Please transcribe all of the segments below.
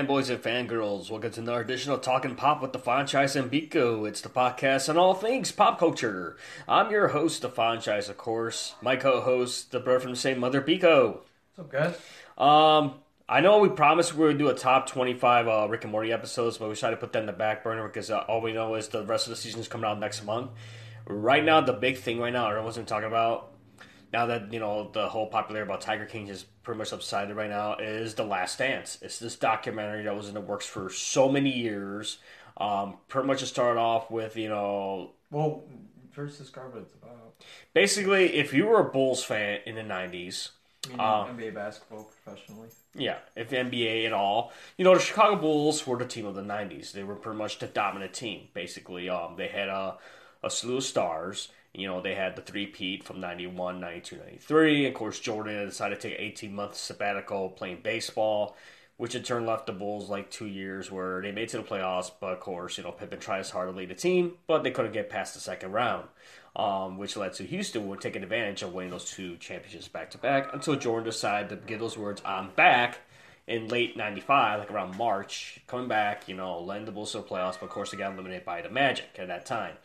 Fanboys and fangirls? Welcome to another edition of Talking Pop with the Franchise and Biko. It's the podcast on all things pop culture. I'm your host, the Franchise, of course. My co-host, the bird from the same mother, Biko. What's up, guys? Um, I know we promised we would do a top 25 uh, Rick and Morty episodes, but we decided to put that in the back burner because uh, all we know is the rest of the season is coming out next month. Right now, the big thing right now, everyone's been talking about, now that, you know, the whole popularity about Tiger King is pretty much subsided right now, is The Last Dance. It's this documentary that was in the works for so many years. Um, pretty much it started off with, you know, Well, first describe what it's about. basically, if you were a Bulls fan in the 90s, I mean, Uh, NBA basketball professionally. Yeah, if NBA at all, you know the Chicago Bulls were the team of the '90s. They were pretty much the dominant team. Basically, um, they had a, a slew of stars. You know, they had the three-peat from 91, 92, 93. Of course, Jordan decided to take an 18-month sabbatical playing baseball, which in turn left the Bulls like two years where they made to the playoffs. But of course, you know, Pippen tried his hard to lead the team, but they couldn't get past the second round, um, which led to Houston would taking advantage of winning those two championships back to back until Jordan decided to give those words, I'm back in late 95, like around March, coming back, you know, letting the Bulls to the playoffs, but of course they got eliminated by the Magic at that time.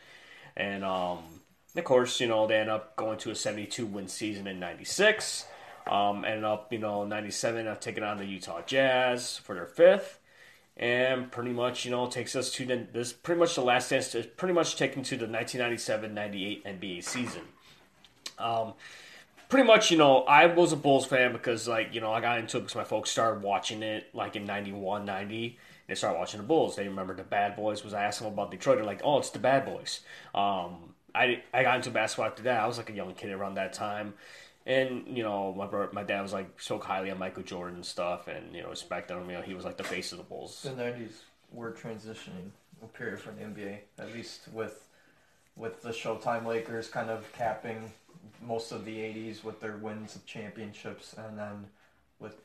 And, um, of course, you know, they end up going to a 72 win season in 96. Um, ended up, you know, 97 uh, taking on the Utah Jazz for their fifth. And pretty much, you know, takes us to the, this pretty much the last dance is pretty much taken to the 1997 98 NBA season. Um, pretty much, you know, I was a Bulls fan because, like, you know, I got into it because my folks started watching it, like, in 91, 90. They started watching the Bulls. They remember the Bad Boys. Was I asked them about Detroit? They're like, oh, it's the Bad Boys. Um, I, I got into basketball after that. I was like a young kid around that time. And, you know, my my dad was like so highly on Michael Jordan and stuff. And, you know, respected him. You know, he was like the face of the Bulls. The nineties were transitioning a period for the NBA, at least with with the Showtime Lakers kind of capping most of the eighties with their wins of championships, and then with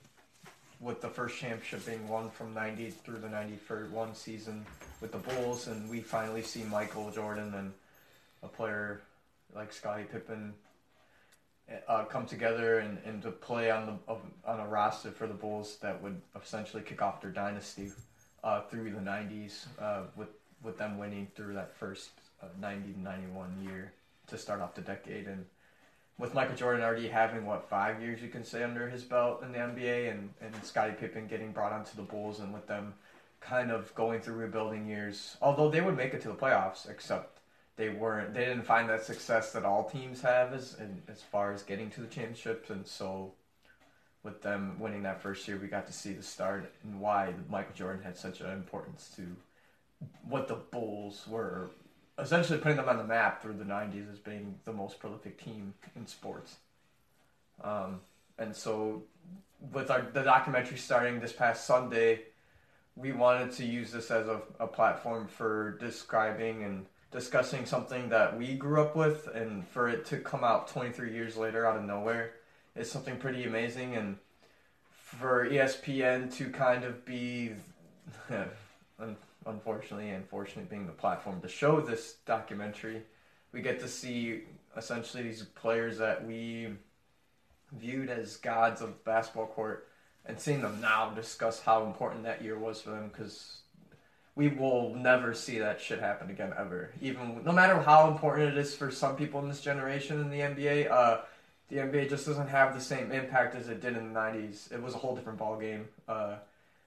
with the first championship being won from ninety through the ninety for one season with the Bulls, and we finally see Michael Jordan and a player like Scottie Pippen uh, come together and, and to play on the on a roster for the Bulls that would essentially kick off their dynasty uh, through the '90s uh, with with them winning through that first uh, '90 to '91 year to start off the decade, and with Michael Jordan already having what five years you can say under his belt in the NBA, and and Scottie Pippen getting brought onto the Bulls, and with them kind of going through rebuilding years, although they would make it to the playoffs, except they weren't they didn't find that success that all teams have as as far as getting to the championships. And so with them winning that first year we got to see the start and why Michael Jordan had such an importance to what the Bulls were essentially putting them on the map through the 90s as being the most prolific team in sports. Um, and so with our the documentary starting this past Sunday we wanted to use this as a, a platform for describing and discussing something that we grew up with and for it to come out 23 years later out of nowhere is something pretty amazing. And for ESPN to kind of be un- unfortunately and fortunately being the platform to show this documentary we get to see essentially these players that we viewed as gods of basketball court and seeing them now discuss how important that year was for them because we will never see that shit happen again ever. Even no matter how important it is for some people in this generation in the NBA, uh, the NBA just doesn't have the same impact as it did in the '90s. It was a whole different ball game. Uh,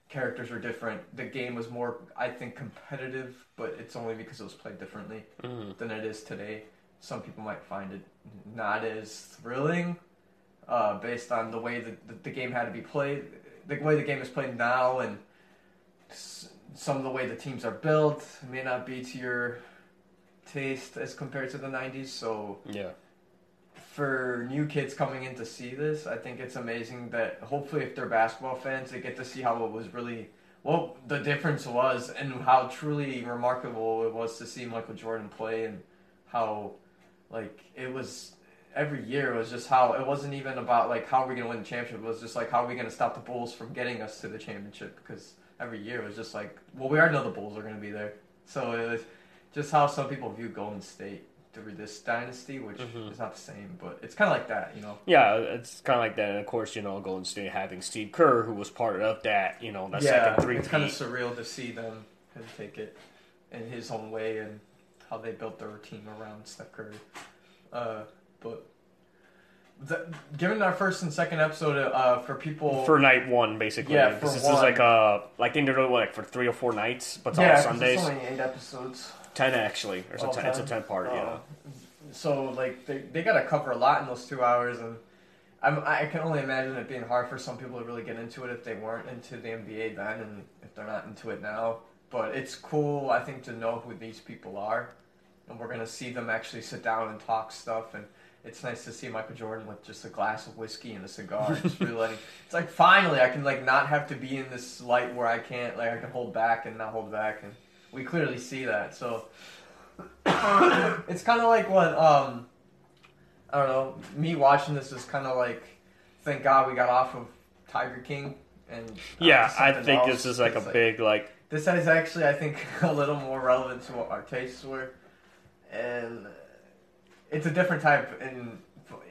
characters were different. The game was more, I think, competitive, but it's only because it was played differently Mhm. than it is today. Some people might find it not as thrilling, uh, based on the way that the, the game had to be played, the way the game is played now, and some of the way the teams are built may not be to your taste as compared to the 90s. So Yeah. for new kids coming in to see this, I think it's amazing that hopefully if they're basketball fans, they get to see how it was really what the difference was and how truly remarkable it was to see Michael Jordan play and how like it was every year it was just how it wasn't even about like how are we gonna win the championship. It was just like how are we gonna stop the Bulls from getting us to the championship because every year it was just like well we already know the Bulls are gonna be there. So it was just how some people view Golden State through this dynasty, which Mhm. is not the same, but it's kind of like that, you know. Yeah, it's kind of like that. And of course, you know, Golden State having Steve Kerr, who was part of that, you know, that yeah, second three. it's kind of surreal to see them and take it in his own way and how they built their team around Steph Curry. Uh, but the, given our first and second episode, uh, for people for night one, basically. Yeah, for this is one. like uh, like they it like for three or four nights, but it's yeah, all Sundays. It's only eight episodes. Ten actually, or it's a ten, it's a 10? ten part. Yeah. Uh, So like they they got to cover a lot in those two hours, and I'm, I can only imagine it being hard for some people to really get into it if they weren't into the NBA then, and if they're not into it now. But it's cool, I think, to know who these people are, and we're gonna see them actually sit down and talk stuff, and it's nice to see Michael Jordan with just a glass of whiskey and a cigar, just really letting. It's like finally I can like not have to be in this light where I can't like I can hold back and not hold back, and we clearly see that. So it's kind of like when um I don't know me watching this is kind of like thank God we got off of Tiger King and uh, Yeah, I think else. this is like a It's big like this is actually I think a little more relevant to what our tastes were and it's a different type and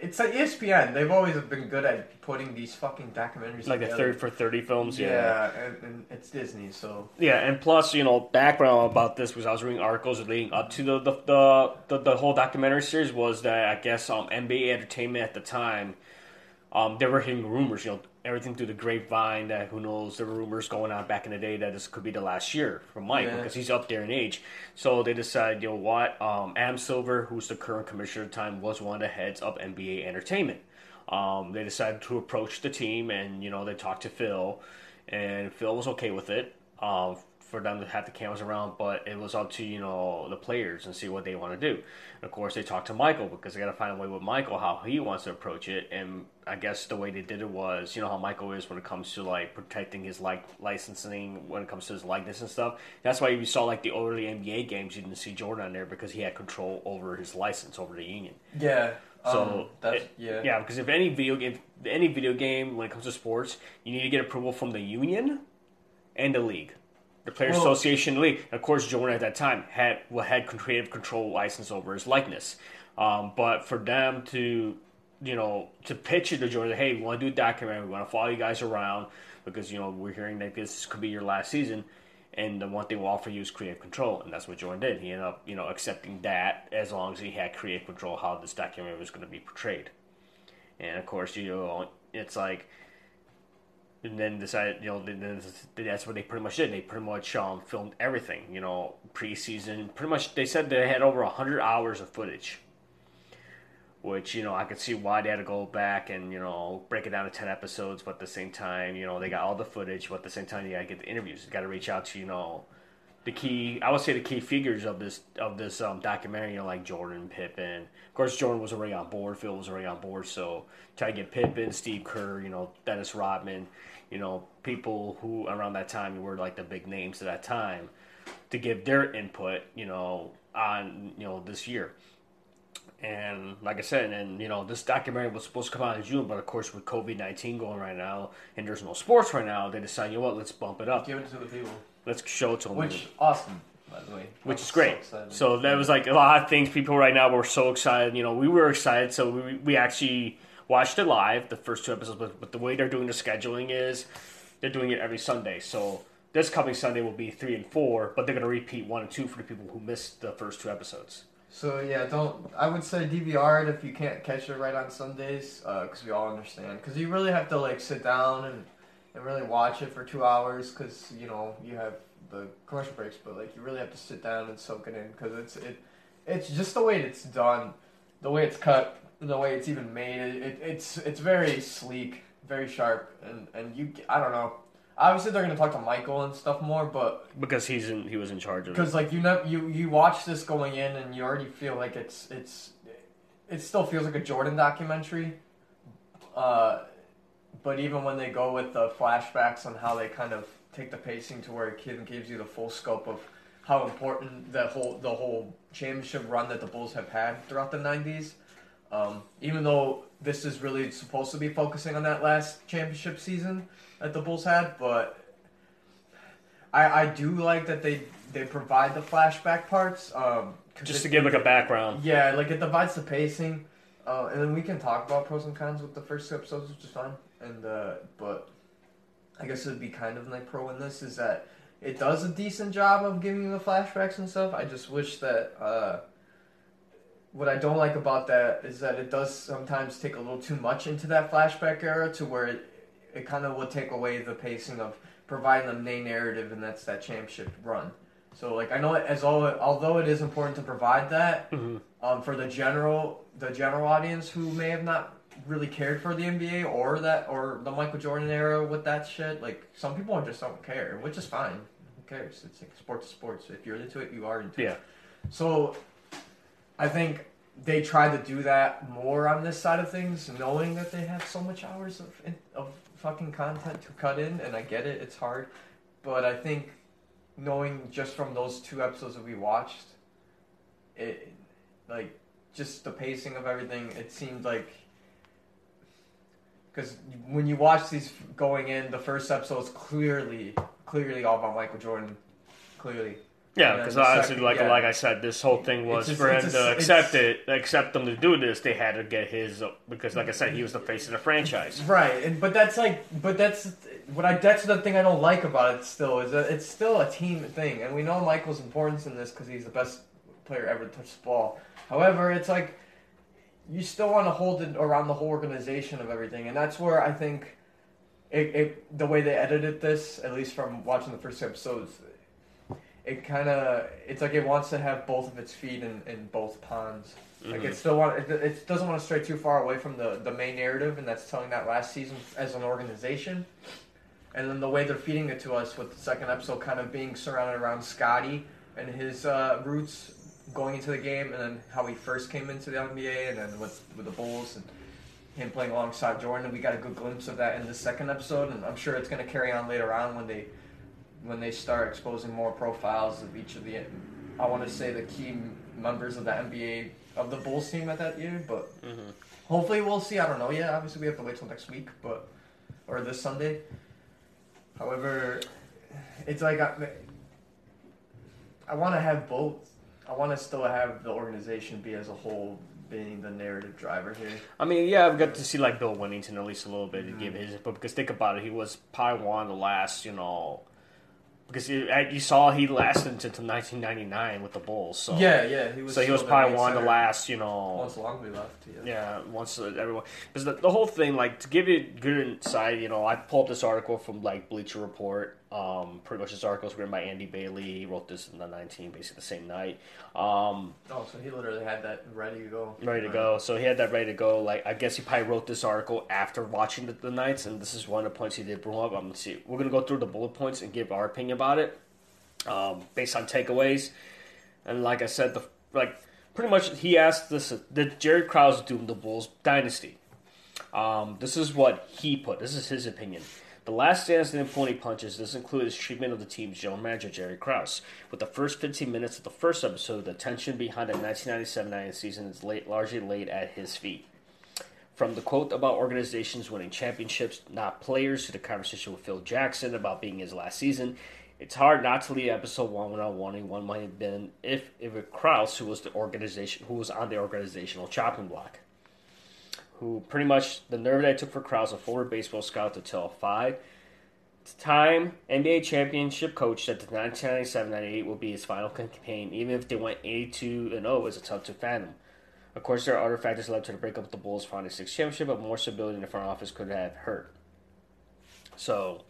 it's like ESPN they've always been good at putting these fucking documentaries like the together. thirty for thirty films. Yeah. yeah, and, and it's Disney so Yeah, and plus, you know, background about this was I was reading articles leading up to the the, the, the, the whole documentary series was that I guess um, NBA Entertainment at the time, um, they were hearing rumors, you know, everything through the grapevine that who knows there were rumors going on back in the day that this could be the last year for Mike Yeah. because he's up there in age. So they decided, you know what, um, Adam Silver, who's the current commissioner at the time, was one of the heads of NBA Entertainment. Um, they decided to approach the team, and you know they talked to Phil, and Phil was okay with it. Um, for them to have the cameras around, but it was up to you know the players and see what they want to do. And of course, they talked to Michael because they got to find a way with Michael how he wants to approach it. And I guess the way they did it was, you know how Michael is when it comes to like protecting his like licensing when it comes to his likeness and stuff. That's why you saw like the early NBA games, you didn't see Jordan on there because he had control over his license over the union. yeah So, um, it- yeah Yeah, because if any video game, any video game when it comes to sports, you need to get approval from the union and the league, the Players Well- Association League. Of course, Jordan at that time had well, had creative control license over his likeness. Um, but for them to, you know, to pitch it to Jordan, hey, we want to do a documentary, we want to follow you guys around because you know we're hearing that this could be your last season. And the one thing we'll offer you is creative control, and that's what Jordan did. He ended up, you know, accepting that as long as he had creative control how this documentary was going to be portrayed. And of course, you know, it's like, and then decided, you know, that's what they pretty much did. They pretty much um, filmed everything, you know, preseason. Pretty much, they said they had over hundred hours of footage, which you know I could see why they had to go back and you know break it down to ten episodes. But at the same time, you know, they got all the footage. But at the same time, you got to get the interviews. You got to reach out to you know the key I would say the key figures of this of this um, documentary, you know, like Jordan, Pippen. Of course, Jordan was already on board. Phil was already on board. So try to get Pippen, Steve Kerr, you know, Dennis Rodman, you know, people who around that time were like the big names at that time to give their input, you know, on you know this year. And like I said, and you know, this documentary was supposed to come out in June, but of course, with COVID nineteen going right now, and there's no sports right now, they decided, you know what, let's bump it up. give it to the people Let's show it to them. which awesome by the way which is great. excited. So that was like a lot of things. People right now were so excited. You know, we were excited, so we we actually watched it live, the first two episodes. But, but the way they're doing the scheduling is they're doing it every Sunday. So this coming Sunday will be three and four, but they're going to repeat one and two for the people who missed the first two episodes. So yeah, don't. I would say DVR it if you can't catch it right on Sundays, uh, because we all understand. Because you really have to like sit down and, and really watch it for two hours, because you know you have the commercial breaks, but like you really have to sit down and soak it in, because it's it, it's just the way it's done, the way it's cut, the way it's even made. It, it it's it's very sleek, very sharp, and and you I don't know. Obviously, they're gonna talk to Michael and stuff more, but Because he's in, he was in charge of it. because like you know you you watch this going in and you already feel like it's it's it still feels like a Jordan documentary. Uh, but even when they go with the flashbacks on how they kind of take the pacing to where it kid gives you the full scope of how important the whole the whole championship run that the Bulls have had throughout the '90s. Um, even though this is really supposed to be focusing on that last championship season that the Bulls had, but I, I do like that they they provide the flashback parts Just it- to give like a background. Yeah, like it divides the pacing, uh, and then we can talk about pros and cons with the first two episodes, which is fine. And uh, but I guess it'd be kind of like pro in this is that it does a decent job of giving you the flashbacks and stuff. I just wish that uh, what I don't like about that is that it does sometimes take a little too much into that flashback era to where it, it kind of would take away the pacing of providing the main narrative, and that's that championship run. So like I know it, as all although it is important to provide that Mhm. um, for the general the general audience who may have not really cared for the NBA or that or the Michael Jordan era with that shit. Like some people just don't care, which is fine. Who cares? It's like sports, is sports. If you're into it, you are into it. Yeah. it. So I think they try to do that more on this side of things, knowing that they have so much hours of of fucking content to cut in, and I get it, it's hard, but I think knowing just from those two episodes that we watched, it like just the pacing of everything, it seemed like because when you watch these going in, the first episode is clearly clearly all about Michael Jordan, clearly. Yeah, because obviously, second- like yeah. like I said, this whole thing was just- for him to accept it, accept them to do this. They had to get his because, like I said, he was the face of the franchise. Right, and but that's like, but that's what I. That's the thing I don't like about it. Still, is that it's still a team thing, and we know Michael's importance in this because he's the best player ever to touch the ball. However, it's like you still want to hold it around the whole organization of everything, and that's where I think it, it the way they edited this, at least from watching the first two episodes, it kind of it's like it wants to have both of its feet in, in both ponds. Like Mhm. it still want it, it doesn't want to stray too far away from the the main narrative, and that's telling that last season as an organization. And then the way they're feeding it to us with the second episode kind of being surrounded around Scottie and his uh, roots going into the game, and then how he first came into the NBA, and then with with the Bulls and him playing alongside Jordan. We got a good glimpse of that in the second episode, and I'm sure it's going to carry on later on when they when they start exposing more profiles of each of the I want to say the key members of the NBA of the Bulls team at that year, but Mhm. hopefully we'll see. I don't know yet. Obviously, we have to wait till next week, but or this Sunday. However, it's like I, I want to have both. I want to still have the organization be as a whole being the narrative driver here. I mean, yeah, I've got to see like Bill Wennington at least a little bit to give Mm-hmm. his input because think about it, he was probably one of the last, you know, because you, you saw he lasted until 1999 with the Bulls. So yeah, yeah, he was. so he was probably one of the last, you know, Once Longley left, yeah. Yeah, once uh, everyone because the, the whole thing, like to give you good insight, you know, I pulled this article from like Bleacher Report. Um, pretty much this article was written by Andy Bailey. He wrote this in the 19, basically the same night. Um, Oh, so he literally had that ready to go. ready to go. So he had that ready to go. Like I guess he probably wrote this article after watching the, the nights, and this is one of the points he did bring up. I'm gonna see. We're gonna go through the bullet points and give our opinion about it, um, based on takeaways. And like I said, the like pretty much he asked this: Did Jerry Krause doom the Bulls dynasty? Um, this is what he put. This is his opinion. The last dance didn't pull punches. This included his treatment of the team's general manager, Jerry Krause. With the first 15 minutes of the first episode, the tension behind the 1997-98 season is laid, largely laid at his feet. From the quote about organizations winning championships, not players, to the conversation with Phil Jackson about being his last season, it's hard not to leave episode one without wondering what might have been if if it Krause, who was the organization, who was on the organizational chopping block who pretty much the nerve that I took for Krause, a former baseball scout, to tell five time NBA championship coach that the 1997-98 will be his final campaign, even if they went 82 and 0 is a tough to fathom. Of course, there are other factors that led to the breakup of the Bulls' final six championship, but more stability in the front office could have hurt. So,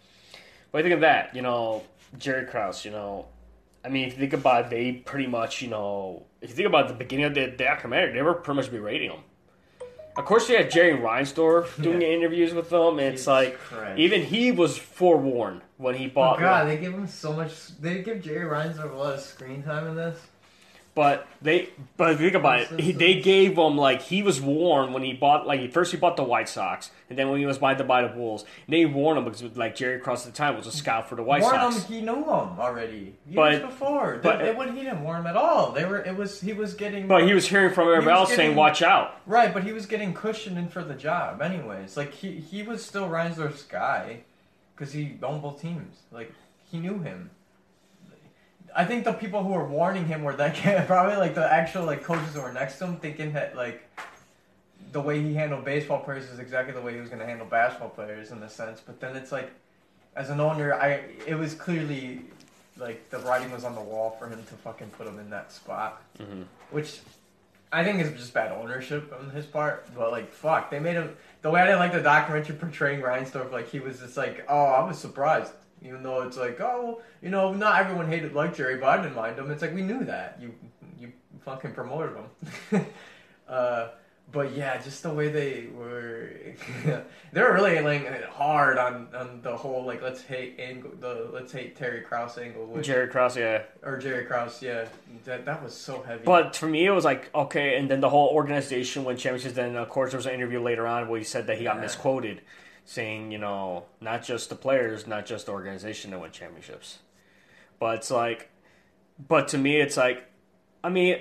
what do you think of that? You know, Jerry Krause. You know, I mean, if you think about it, they pretty much, you know, if you think about the beginning of the documentary, they were pretty much berating him. Of course, you had Jerry Reinsdorf doing Yeah. interviews with them, and it's like Christ. even he was forewarned when he Oh bought. god, they give him so much. They give Jerry Reinsdorf a lot of screen time in this. But they, but if you think about it, he, they gave him like he was warned when he bought like first he bought the White Sox, and then when he was buying the buy the Bulls, they warned him because like Jerry Krause at the time was a scout for the White warn Sox. him, he knew him already years But- before. but- they, they, wouldn't- he didn't warn him at all. They were. It was. He was getting. But he was hearing from everybody else saying, "Watch out." right. But he was getting cushioned in for the job, anyways. Like he he was still Reinsdorf's guy, because he owned both teams. Like he knew him. I think the people who were warning him were that probably like the actual like coaches who were next to him, thinking that like the way he handled baseball players is exactly the way he was going to handle basketball players in a sense. But then it's like, as an owner, I it was clearly like the writing was on the wall for him to fucking put him in that spot, Mm-hmm. which I think is just bad ownership on his part. But like, fuck, they made him the way I didn't like the documentary portraying Reinsdorf. Like he was just like, oh, I was surprised. Even though it's like, oh, you know, not everyone hated like Jerry, but I didn't mind him. It's like we knew that you you fucking promoted him. uh, but yeah, just the way they were, they were really laying it hard on, on the whole like let's hate angle, the let's hate Terry Krause angle, which, Jared Krause, yeah. or Jerry Krause. Yeah, that that was so heavy. But for me, it was like okay, and then the whole organization won championships. Then of course there was an interview later on where he said that he got Yeah. misquoted, saying you know not just the players, not just the organization that won championships, but it's like, but to me it's like, I mean,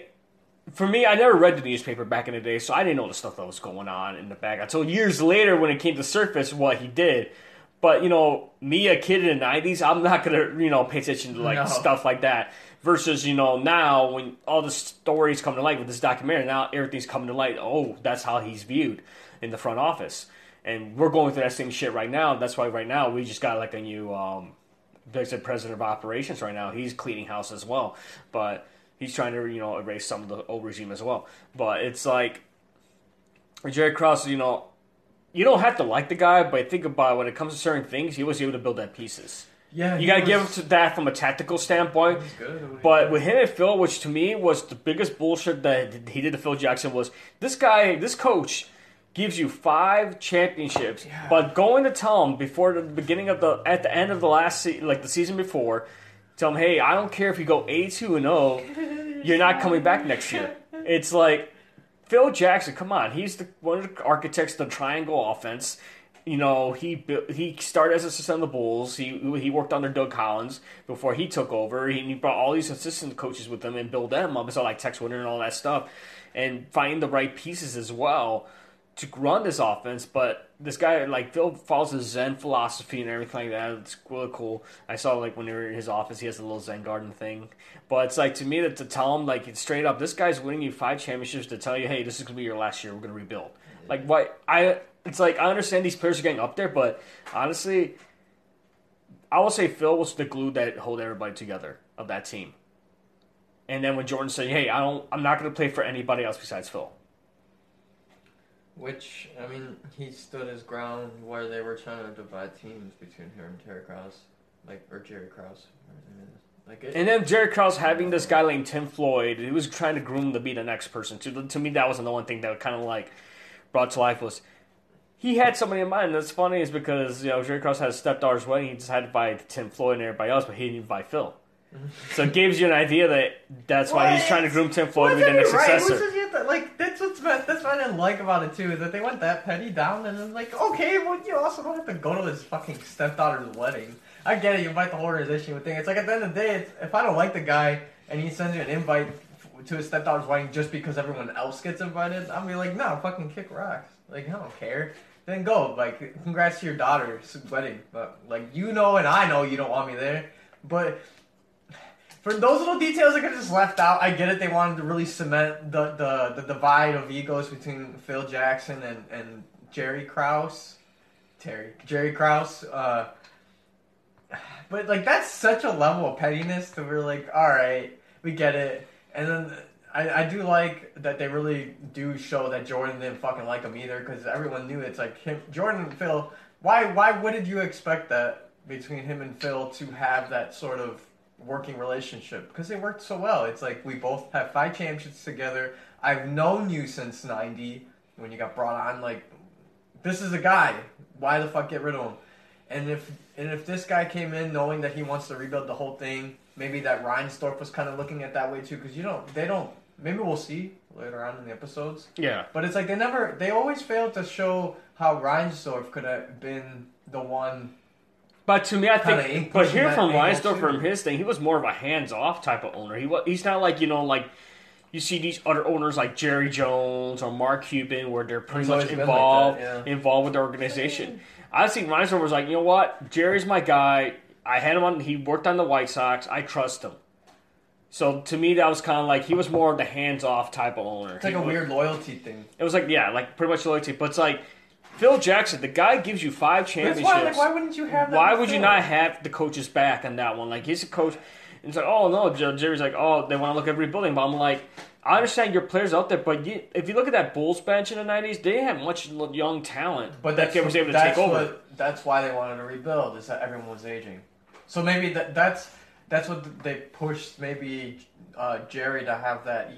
for me I never read the newspaper back in the day, so I didn't know the stuff that was going on in the back until years later when it came to surface what he did. But you know, me a kid in the '90s, I'm not gonna you know pay attention to like No. stuff like that. Versus you know now when all the stories come to light with this documentary, now everything's coming to light. Oh, that's how he's viewed in the front office, and we're going through that same shit right now. That's why right now we just got like a new um, vice president of operations right now. He's cleaning house as well, but he's trying to you know erase some of the old regime as well. But it's like Jerry Krause, you know, you don't have to like the guy, but think about when it comes to certain things, he was able to build that pieces. yeah, You got to give him to that from a tactical standpoint. He's good. at what he But with him and Phil, which to me was the biggest bullshit that he did to Phil Jackson, was this guy, this coach, gives you five championships, Yeah. but going to tell him before the beginning of the, at the end of the last, se- like the season before, tell him, hey, I don't care if you go A two and O, you're not coming back next year. It's like Phil Jackson, come on, he's the one of the architects of the triangle offense. You know, he built, he started as assistant on the Bulls. He he worked under Doug Collins before he took over. He, he brought all these assistant coaches with him and built them up. So like Tex Winter and all that stuff, and finding the right pieces as well to run this offense. But this guy like Phil follows his Zen philosophy and everything like that. It's really cool. I saw like when they were in his office, he has a little Zen garden thing. But it's like to me that to tell him like it's straight up, this guy's winning you five championships to tell you, hey, this is gonna be your last year. We're gonna rebuild. Like why I. It's like I understand these players are getting up there, but honestly, I will say Phil was the glue that hold everybody together of that team. And then when Jordan said, "Hey, I don't, I'm not going to play for anybody else besides Phil," Which I mean, he stood his ground where they were trying to divide teams between him and Terry Krause, like or Jerry is. Like it, And then Jerry Krause having this guy named Tim Floyd, he was trying to groom to be the next person. To, to me, that was the one thing that kind of like brought to life was he had somebody in mind. That's funny is because you know Jerry Krause had his stepdaughter's wedding. He decided to buy Tim Floyd and everybody else, but he didn't buy Phil. So it gives you an idea that that's why he's trying to groom Tim Floyd to be the next right? Successor. just- like that's what's that's what I didn't like about it too is that they went that petty down and then like okay, well you also don't have to go to his fucking stepdaughter's wedding. I get it, you invite the whole organization with thing. It's like at the end of the day, if I don't like the guy and he sends you an invite f- to his stepdaughter's wedding just because everyone else gets invited, I'm be like, no, fucking kick rocks. Like I don't care. Then go. Like congrats to your daughter's wedding. But like you know and I know you don't want me there. But for those little details that could just left out, I get it. They wanted to really cement the, the, the divide of egos between Phil Jackson and, and Jerry Krause. Terry. Jerry Krause. Uh, but, like, that's such a level of pettiness that we're like, alright, we get it. And then I, I do like that they really do show that Jordan didn't fucking like him either because everyone knew it's like him, Jordan and Phil. Why, why wouldn't you expect that between him and Phil to have that sort of working relationship because they worked so well. It's like we both have five championships together. I've known you since '90 when you got brought on. Like, this is a guy. Why the fuck get rid of him? And if and if this guy came in knowing that he wants to rebuild the whole thing, maybe that Reinsdorf was kind of looking at that way too. Because you don't, they don't. Maybe we'll see later on in the episodes. Yeah. But it's like they never, they always fail to show how Reinsdorf could have been the one. But to me, I Kinda think. But here from Reinsdorf from his thing, he was more of a hands-off type of owner. He was. He's not like you know like. You see these other owners like Jerry Jones or Mark Cuban, where they're pretty He's much been like involved, that, yeah. involved with the organization. I think Reinsdorf was like, you know what, Jerry's my guy. I had him on. He worked on the White Sox. I trust him. So to me, that was kind of like he was more of the hands-off type of owner. It's like He a was- weird loyalty thing. It was like yeah, like pretty much loyalty. But it's like Phil Jackson, the guy gives you five That's championships. why, like, why wouldn't you have that? Why with would you not have the coach's back on that one? Like he's a coach. And it's like, oh no, Jerry's like, oh, they want to look at rebuilding. But I'm like, I understand your players out there, but you, if you look at that Bulls bench in the '90s, they didn't have much young talent. But that that's was able to that's take over. What, that's why they wanted to rebuild. Is that everyone was aging. So maybe that that's that's what they pushed. Maybe uh, Jerry to have that.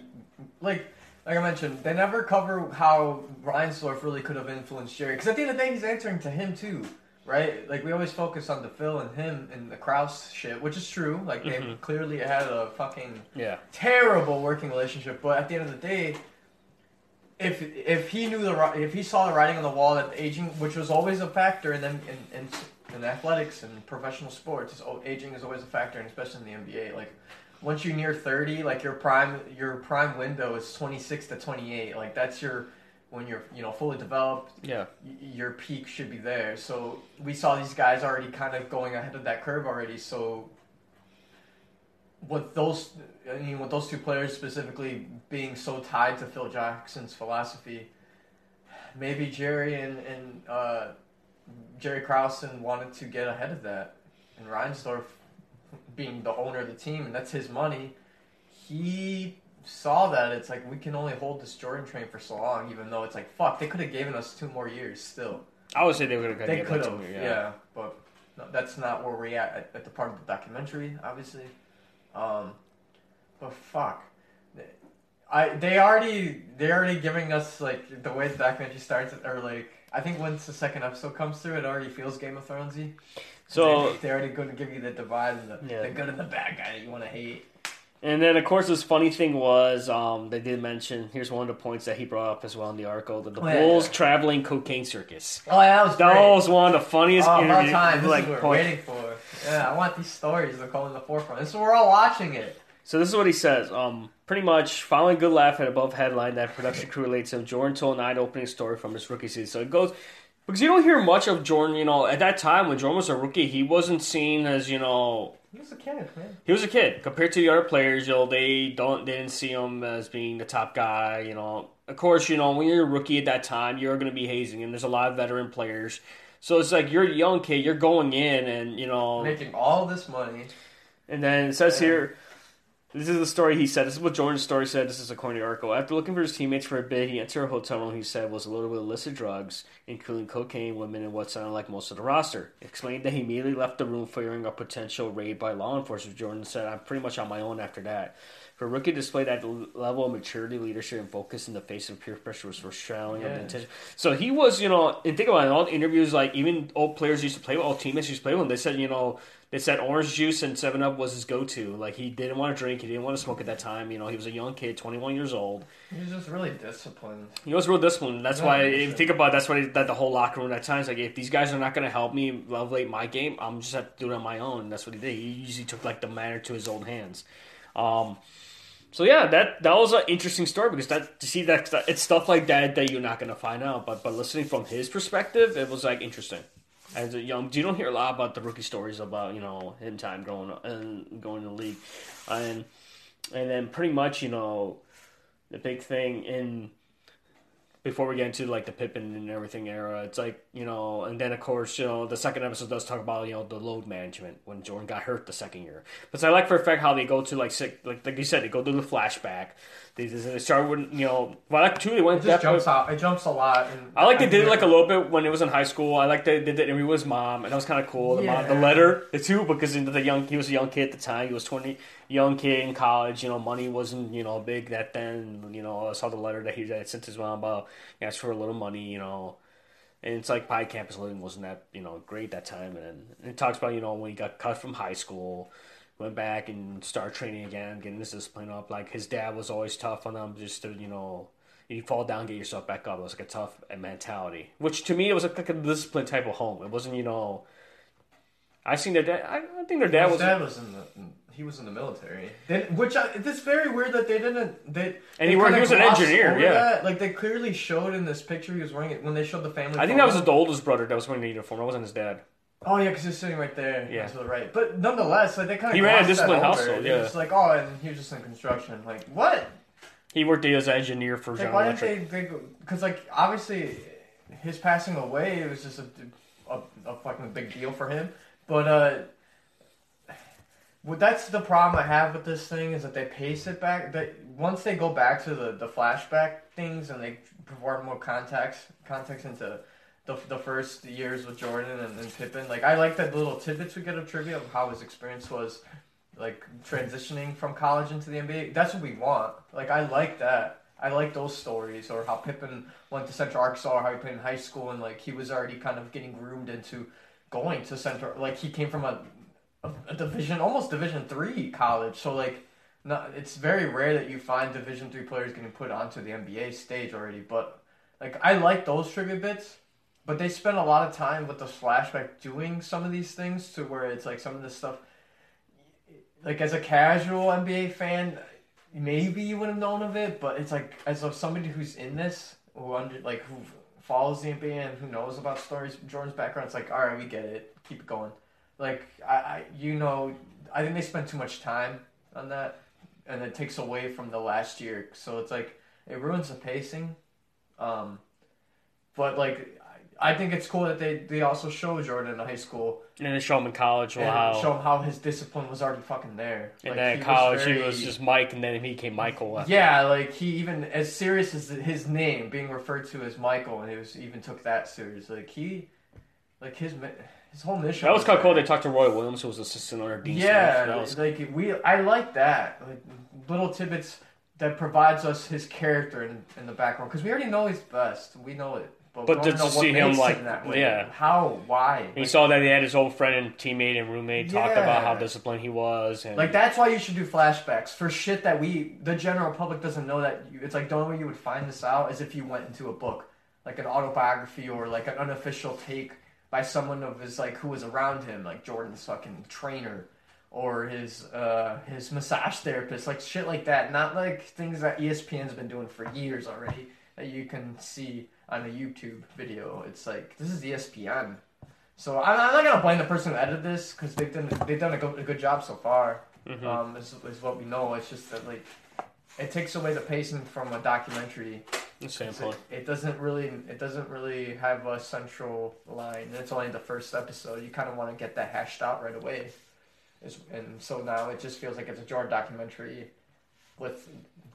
Like like I mentioned, they never cover how Reinsdorf really could have influenced Jerry. Because at the end of the day, he's answering to him too, right? Like we always focus on the Phil and him and the Krause shit, which is true. Like they Mhm. clearly had a fucking Yeah, terrible working relationship. But at the end of the day, if if he knew the if he saw the writing on the wall that aging, which was always a factor in them in, in, in athletics and professional sports, aging is always a factor, and especially in the NBA. Like once you're near thirty, like your prime your prime window is twenty six to twenty eight. Like that's your when you're you know fully developed yeah. y- your peak should be there. So we saw these guys already kind of going ahead of that curve already. So with those, I mean, with those two players specifically being so tied to Phil Jackson's philosophy, maybe Jerry and and uh, Jerry Krausen wanted to get ahead of that, and Reinsdorf being the owner of the team and that's his money, he saw that it's like we can only hold this Jordan train for so long, even though it's like fuck, they could have given us two more years still. I would say they would have They could have, yeah. but no, that's not where we're at, at at the part of the documentary, obviously. Um, but fuck, I they already they already giving us like the way the documentary starts, or like I think once the second episode comes through, it already feels Game of Thronesy. So they, they're already going to give you the divide and the, Yeah. the good and the bad guy that you want to hate. And then, of course, this funny thing was um, they did mention. Here's one of the points that he brought up as well in the article: that the Oh, yeah, Bulls yeah. traveling cocaine circus. Oh, yeah, that was That great. was one of the funniest Oh, interviews. time. This like, is what we're waiting for. Yeah, I want these stories to come in the forefront. This is we're all watching it. So this is what he says. Um, pretty much following good laugh at above headline that production crew relates him. Jordan told an eye-opening story from his rookie season. So it goes because you don't hear much of Jordan. You know, at that time when Jordan was a rookie, he wasn't seen as you know He was a kid, man. he was a kid compared to the other players. You know, they don't they didn't see him as being the top guy. You know, of course, you know when you're a rookie at that time, you're going to be hazing, and there's a lot of veteran players. So it's like you're a young kid, you're going in, and you know, Making all this money. and then it says Yeah. here, this is the story he said. This is what Jordan's story said. This is according to the article. After looking for his teammates for a bit, he entered a hotel room he said was loaded with illicit drugs, including cocaine, women, and what sounded like most of the roster. He explained that he immediately left the room fearing a potential raid by law enforcement. Jordan said, I'm pretty much on my own after that. For a rookie to display that level of maturity, leadership, and focus in the face of peer pressure was foreshadow of the intention. So he was, you know, and think about it, all the interviews, like even old players used to play with, all teammates used to play with him, they said, you know, they said orange juice and 7 Up was his go to. Like he didn't want to drink, he didn't want to smoke at that time. You know, he was a young kid, 21 years old. He was just really disciplined. He was real disciplined. That's Yeah, why, if you think about it, that's why that the whole locker room at times, like if these guys are not going to help me elevate my game, I'm just have to do it on my own. And that's what he did. He usually took like the matter to his own hands. Um, so yeah, that that was an interesting story because that to see that it's stuff like that that you're not going to find out. But but listening from his perspective, it was like interesting. As a young, you don't hear a lot about the rookie stories about you know him time growing up and going to the league, and and then pretty much you know the big thing in before we get into like the Pippen and everything era, it's like you know, and then of course you know the second episode does talk about you know the load management when Jordan got hurt the second year. But so I like for a fact how they go to like sick, like like you said, they go to the flashback. They, they start with you know, well, I like too. They went It just that- jumps out. It jumps a lot. And I like they did it like a little bit when it was in high school. I like they did it interview with his mom, and that was kind of cool. The, mom, the letter, the two, because you the young he was a young kid at the time. He was twenty, young kid in college. You know, money wasn't you know big that then. You know, I saw the letter that he had sent his mom about he asked for a little money. You know, and it's like probably campus living wasn't that you know great that time. And, and it talks about you know when he got cut from high school. Went back and started training again, getting his discipline up. Like his dad was always tough on him, just to you know, you fall down, get yourself back up. It was like a tough mentality, which to me it was like, like a discipline type of home. It wasn't, you know. I seen their dad. I, I think their dad His was, dad was in the. He was in the military. They, which I, it's very weird that they didn't. They And he he was an engineer, yeah. that. Like they clearly showed in this picture he was wearing it when they showed the family. I think that was the oldest brother that was wearing the uniform. That wasn't his dad. Oh yeah, because he's sitting right there Yeah. to the right. But nonetheless, like they kind of He ran a disciplined household, yeah. Just like oh, and he was just in construction. Like what? He worked as an engineer for Like General why didn't Electric. they? Because like obviously, his passing away it was just a, a, a fucking big deal for him. But uh, well, that's the problem I have with this thing is that they pace it back. That once they go back to the, the flashback things and they provide more context context into the, the first years with Jordan and, and Pippen. Like I like that little tidbits we get of trivia of how his experience was like transitioning from college into the NBA. That's what we want. Like I like that. I like those stories or how Pippen went to Central Arkansas or how he played in high school and like he was already kind of getting groomed into going to Central like he came from a a, division almost division 3 college. So like no, it's very rare that you find division 3 players getting put onto the NBA stage already, but like I like those trivia bits. But they spend a lot of time with the flashback doing some of these things to where it's like some of this stuff like as a casual NBA fan, maybe you would have known of it, but it's like as of somebody who's in this, who under like who follows the NBA and who knows about stories, Jordan's background, it's like all right, we get it, keep it going. Like I, I you know, I think they spend too much time on that, and it takes away from the last year. So it's like it ruins the pacing. Um, but like I think it's cool that they they also show Jordan in high school And then show him in college and show him how his discipline was already fucking there. and Like, then in college he very- was just Mike, and then he became Michael. yeah, like he even as serious as his name being referred to as Michael, and he was even took that serious. Like he, like his his whole mission. That was kind of cool. They talked to Roy Williams, who was assistant under Dean. Yeah, was like we, I like that. Like little tidbits that provides us his character in, in the background because we already know he's best. We know it, but, But we to- don't know to what see him, like, that way. yeah. how, why? He Like, saw that he had his old friend and teammate and roommate talk about how disciplined he was, and Like that's why you should do flashbacks for shit that we, the general public, doesn't know. That you, it's like the only way you would find this out is if you went into a book, like an autobiography or like an unofficial take by someone of his like who was around him, like Jordan's fucking trainer or his uh his massage therapist, like shit like that. Not like things that ESPN's been doing for years already that you can see on a YouTube video. It's like this is ESPN. So I'm, I'm not gonna blame the person who edited this because they've done they've done a good, a good job so far Mhm. um, is, is what we know. It's just that like it takes away the pacing from a documentary. The standpoint. It, it doesn't really it doesn't really have a central line. And it's only the first episode. You kind of want to get that hashed out right away. Is and so now it just feels like it's a Jordan documentary with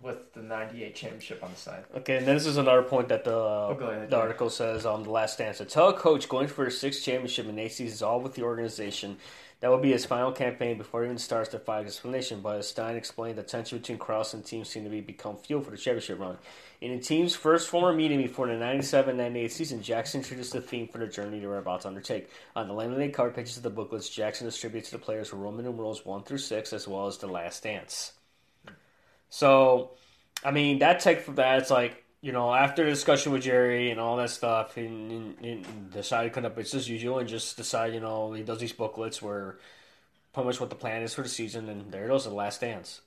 with the '98 championship on the side. Okay, and then this is another point that the Oh, ahead. the article says on the last dance. To tell a coach going for his sixth championship in eight seasons, all with the organization, that will be his final campaign before he even starts to fight explanation. But as Stein explained, the tension between Krause and team seemed to be become fuel for the championship run. In the team's first formal meeting before the 97-98 season, Jackson introduced the theme for the journey they were about to undertake. On the laminated card pages of the booklets, Jackson distributed to the players Roman numerals one through six, as well as the last dance. So, I mean, that take from that, it's like, you know, after the discussion with Jerry and all that stuff, and, and, and decided to come up with as usual and just decide, you know, he does these booklets where pretty much what the plan is for the season, and there it goes, the last dance.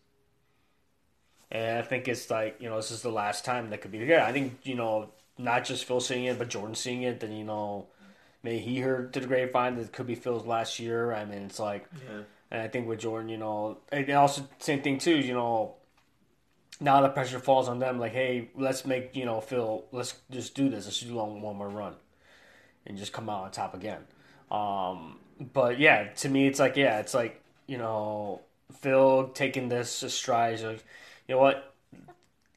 And I think it's like, you know, this is the last time that could be together. I think, you know, not just Phil seeing it, but Jordan seeing it, then, you know, maybe he heard to the grapevine that it could be Phil's last year. I mean, it's like, Yeah. and I think with Jordan, you know, and also same thing too. You know, now the pressure falls on them. Like, hey, let's make you know Phil. Let's just do this. Let's do one more run, and just come out on top again. Um, but yeah, to me, it's like yeah, it's like you know Phil taking this stride. Like, you know what?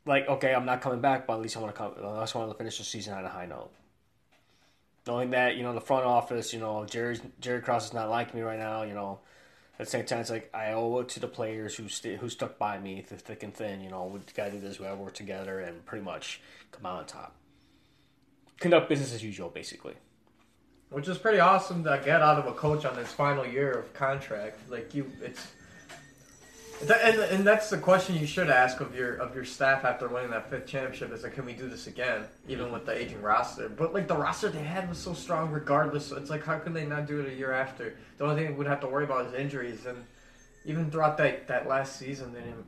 Like, okay, I'm not coming back, but at least I want to come. I just want to finish the season on a high note. Knowing that, you know, the front office, you know, Jerry Jerry Krause is not liking me right now, you know. At the same time, it's like I owe it to the players who st- who stuck by me through thick and thin. You know, we got to do this. We got to work together and pretty much come out on top. Conduct business as usual, basically. Which is pretty awesome to get out of a coach on his final year of contract. Like you, it's, and and that's the question you should ask of your of your staff after winning that fifth championship. Is like, can we do this again, even with the aging roster? But like the roster they had was so strong, regardless. So it's like, how can they not do it a year after? The only thing we'd have to worry about is injuries, and even throughout that that last season, they didn't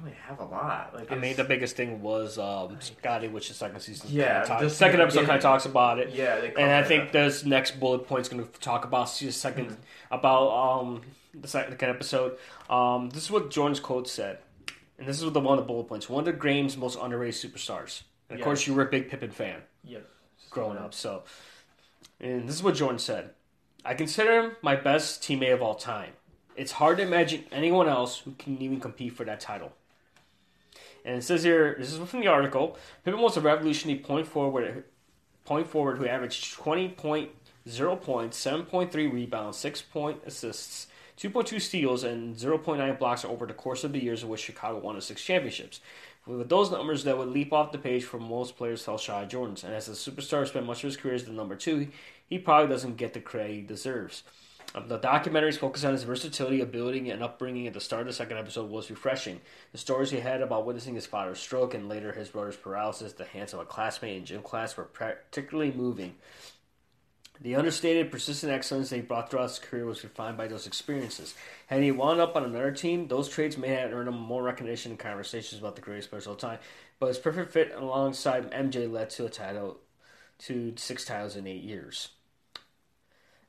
really have a lot. Like I mean, the biggest thing was um, Scottie, which is second season. Yeah, kinda talk- second episode kind of talks about it. yeah, they And I think this next bullet point is going to talk about the 2nd Mm-hmm. about um the second episode. Um, this is what Jordan's quote said, and this is what the one of the bullet points. One of the Graham's most underrated superstars. And of Yes. course, you were a big Pippen fan Yep. growing up. So, and this is what Jordan said: "I consider him my best teammate of all time. It's hard to imagine anyone else who can even compete for that title." And it says here, this is from the article. Pippen was a revolutionary point forward, point forward who averaged twenty point zero points, seven point three rebounds, six point assists. 2.2 steals and 0.9 blocks over the course of the years in which Chicago won the six championships. With those numbers, that would leap off the page for most players fell shy of Jordan's. And as a superstar spent much of his career as the number two, he probably doesn't get the credit he deserves. Um, the documentaries focus on his versatility, ability, and upbringing at the start of the second episode was refreshing. The stories he had about witnessing his father's stroke and later his brother's paralysis at the hands of a classmate in gym class were particularly moving. The understated, persistent excellence that he brought throughout his career was refined by those experiences. Had he wound up on another team, those traits may have earned him more recognition and conversations about the greatest players of all time. But his perfect fit alongside MJ led to a title, to six titles in eight years.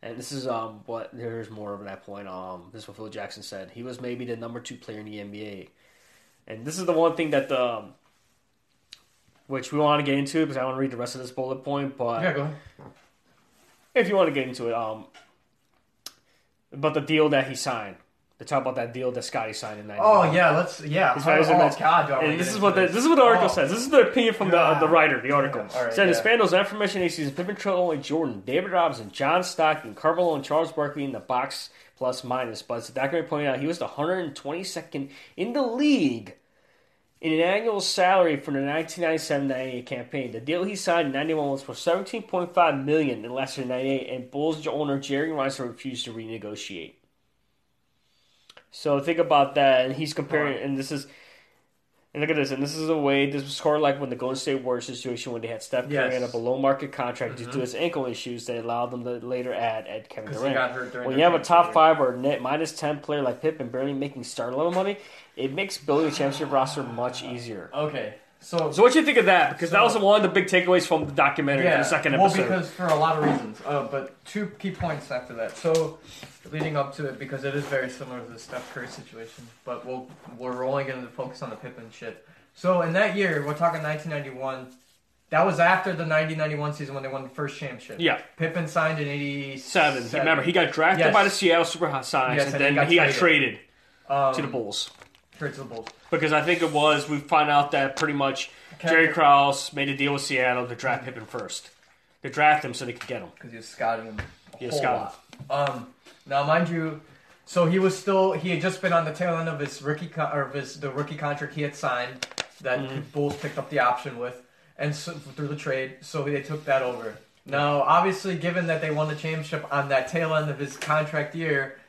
And this is um what there's more of that point. Um, this is what Phil Jackson said. He was maybe the number two player in the NBA, and this is the one thing that the, um, which we want to get into because I want to read the rest of this bullet point. But Yeah, go ahead. If you want to get into it, um, but the deal that he signed, to talk about that deal that Scottie signed in '91. Oh yeah, let's yeah. His Oh, oh. God, do I wanna And this is what the, this is what the article Oh. says. This is the opinion from the God. the writer, the article. All right, Said yeah. in span those information season, Pippen trailed only Jordan, David Robinson, John Stockton, Karl Malone, and Charles Barkley in the box plus minus. But as the documentary pointed out, he was the 122nd in the league in an annual salary for the 1997-98 campaign. The deal he signed in 91 was for 17.5 million in less than 98, and Bulls owner Jerry Reinsdorf refused to renegotiate. So think about that, and he's comparing, and this is, and look at this, and this is a way this was sort of like when the Golden State Warriors situation when they had Steph Curry Yes. in a below market contract due to his ankle issues that allowed them to later add at Kevin Durant. got hurt during When you have a top five or net minus ten player like Pippen barely making star level money, it makes building a championship roster much easier. Okay, so So what do you think of that? Because that was one of the big takeaways from the documentary in the second episode. well, because for a lot of reasons. Uh, but two key points after that. So, leading up to it, because it is very similar to the Steph Curry situation, but we'll we're only going to focus on the Pippen shit. So in that year, we're talking 1991. That was after the 90-91 season when they won the first championship. yeah, Pippen signed in '87. seven. Remember, he got drafted Yes. by the Seattle SuperSonics, Yes, and and then he got he got traded. traded um, to the Bulls. Trade to the Bulls. Because I think it was we find out that pretty much Jerry Krause made a deal with Seattle to draft Pippen first. To draft him so they could get him. because he was scouting him a He was whole scouting. lot. Um, now, mind you, so he was still he had just been on the tail end of his rookie con- or of his the rookie contract he had signed that Mm-hmm. Bulls picked up the option with, and so, through the trade, so they took that over. Now, obviously, given that they won the championship on that tail end of his contract year,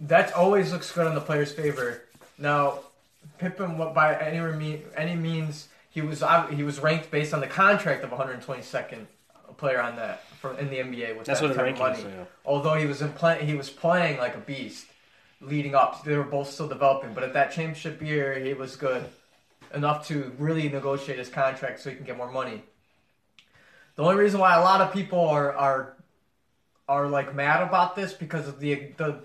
that always looks good on the player's favor. Now, Pippen, by any reme- any means, he was he was ranked based on the contract of 122nd player on that for in the NBA with That's that what type of ranking is. money. yeah. Although he was in play, he was playing like a beast leading up. They were both still developing, but at that championship year, he was good enough to really negotiate his contract so he can get more money. The only reason why a lot of people are are are like mad about this because of the the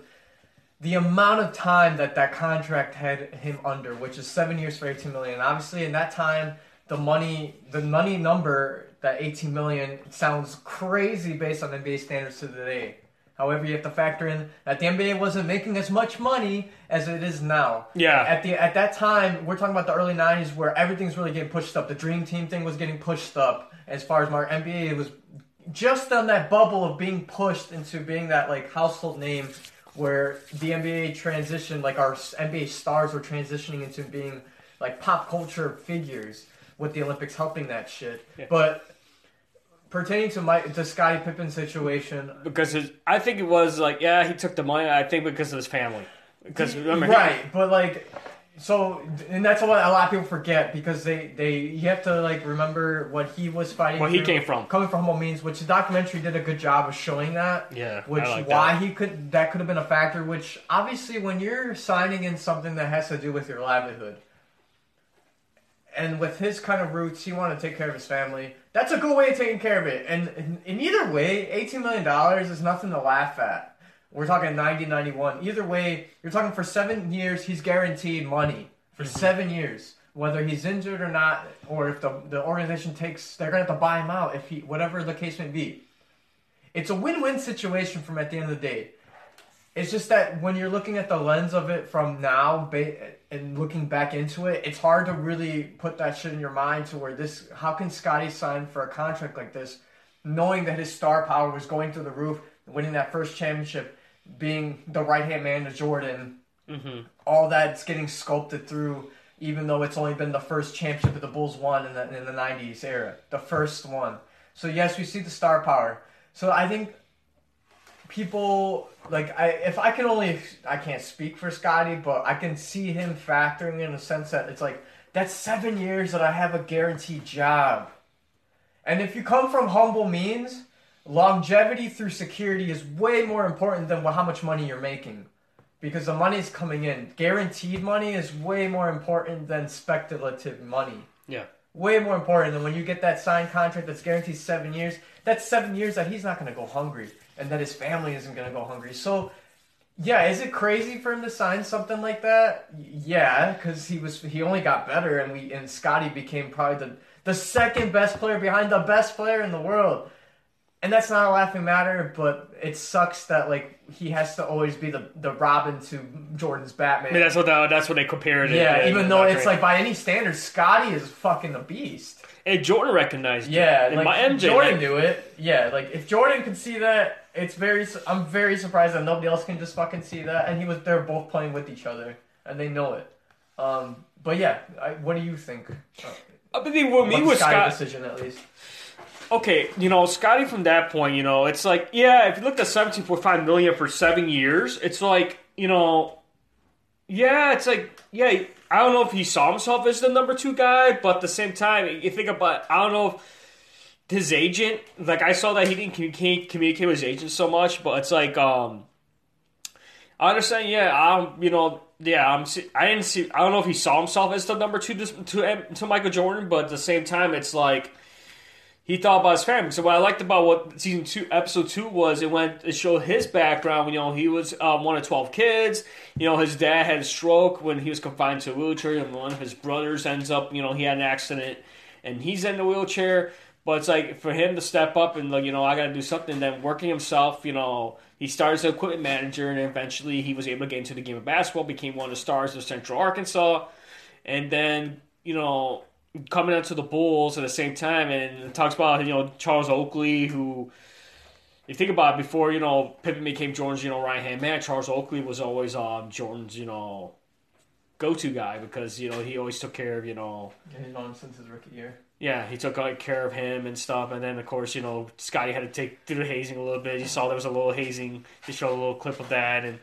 the amount of time that that contract had him under, which is seven years for 18 million. Obviously, in that time, the money the money number that 18 million sounds crazy based on NBA standards to today. However, you have to factor in that the NBA wasn't making as much money as it is now. Yeah. At the at that time, we're talking about the early '90s, where everything's really getting pushed up. The Dream Team thing was getting pushed up. As far as my NBA, it was just on that bubble of being pushed into being that like household name, where the NBA transitioned, like our NBA stars were transitioning into being like pop culture figures, with the Olympics helping that shit. Yeah. But pertaining to my the Scottie Pippen situation, Because his, I think it was like, yeah, he took the money. I think because of his family. Because remember, he- right? But like, so and that's what a lot of people forget because they they you have to like remember what he was fighting. For where he came from. coming from humble means, which the documentary did a good job of showing that. Yeah, Which like why that. he could that could have been a factor. Which obviously, when you're signing in something that has to do with your livelihood, and with his kind of roots, he wanted to take care of his family. That's a good way of taking care of it. And in, in either way, $18 million is nothing to laugh at. We're talking 90, 91. Either way, you're talking for seven years, he's guaranteed money for mm-hmm. seven years. Whether he's injured or not, or if the, the organization takes, they're going to have to buy him out, if he, whatever the case may be. It's a win win situation from at the end of the day. It's just that when you're looking at the lens of it from now and looking back into it, it's hard to really put that shit in your mind to where this. How can Scottie sign for a contract like this, knowing that his star power was going through the roof, winning that first championship, being the right hand man to Jordan, Mm-hmm. all that's getting sculpted through. Even though it's only been the first championship that the Bulls won in the in the '90s era, the first one. So yes, we see the star power. So I think people like I if I can only I can't speak for Scottie, but I can see him factoring in a sense that it's like that's seven years that I have a guaranteed job. And if you come from humble means, longevity through security is way more important than how much money you're making. Because the money's coming in. Guaranteed money is way more important than speculative money Yeah. way more important than when you get that signed contract that's guaranteed seven years. That's seven years that he's not going to go hungry and that his family isn't going to go hungry. So, yeah, is it crazy for him to sign something like that? Yeah, because he was he only got better and we and Scottie became probably the the second best player behind the best player in the world. And that's not a laughing matter, but it sucks that like he has to always be the, the Robin to Jordan's Batman. I mean, that's what the, that's what they compared it. yeah, even though it's like by any standard, Scottie is fucking the beast. And Jordan recognized. it. Yeah, like my MJ. Jordan like- knew it. Yeah, like if Jordan could see that, it's very. I'm very surprised that nobody else can just fucking see that. And he was. They're both playing with each other, and they know it. Um, but yeah, I, what do you think? I believe with me with Scottie Scott. decision at least. Okay, you know, Scottie from that point, you know, it's like, yeah, if you look at seventeen point five million for seven years, it's like, you know, yeah, it's like, yeah, I don't know if he saw himself as the number two guy, but at the same time, you think about, I don't know if his agent, like, I saw that he didn't communicate, communicate with his agent so much, but it's like, um, I understand, yeah, I'm, you know, yeah, I'm, I didn't see, I don't know if he saw himself as the number two to, to, to Michael Jordan, but at the same time, it's like, he thought about his family. So what I liked about what season two, episode two was, it went it showed his background. You know, he was um, one of twelve kids. You know, his dad had a stroke when he was confined to a wheelchair, and one of his brothers ends up, you know, he had an accident, and he's in the wheelchair. But it's like for him to step up and like, you know, I got to do something. Then working himself, you know, he started as an equipment manager, and eventually he was able to get into the game of basketball, became one of the stars of Central Arkansas, and then you know coming out to the Bulls at the same time, and talks about you know Charles Oakley, who you think about it, before you know Pippen became Jordan's you know right hand man. Charles Oakley was always um, Jordan's you know go to guy because you know he always took care of you know known him since his rookie year. yeah he took like, care of him and stuff. And then of course you know Scottie had to take through the hazing a little bit. You saw there was a little hazing. They showed a little clip of that and.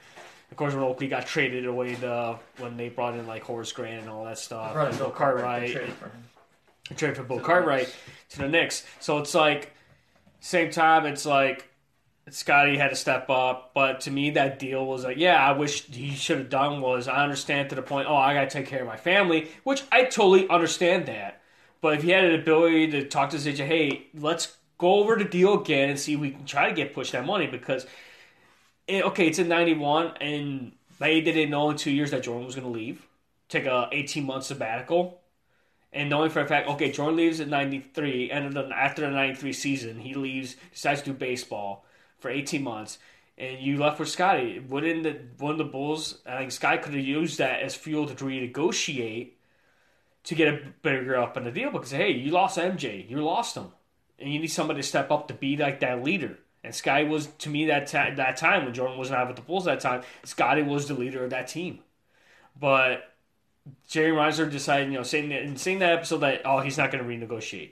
Of course, when Oakley got traded away, the when they brought in like Horace Grant and all that stuff, Right, Bill Cartwright, traded for him. trade for Bill Cartwright to the Knicks. So it's like, same time, it's like Scottie had to step up. But to me, that deal was like, yeah, I wish he should have done was I understand to the point, oh, I got to take care of my family, which I totally understand that. But if he had an ability to talk to his agent, hey, let's go over the deal again and see if we can try to get push that money because, it, okay, it's in 91 and they didn't know in two years that Jordan was going to leave, take a 18 month sabbatical and knowing for a fact, okay, Jordan leaves in '93, and after the '93 season, he leaves, decides to do baseball for 18 months, and you left with Scottie. Wouldn't the of the Bulls? I think Scottie could have used that as fuel to renegotiate to get a bigger up in the deal because hey, you lost MJ, you lost him, and you need somebody to step up to be like that leader. And Scottie was to me that that time when Jordan wasn't out with the Bulls that time. Scottie was the leader of that team, but Jerry Reiser decided, you know, saying that, in seeing that episode that oh he's not going to renegotiate.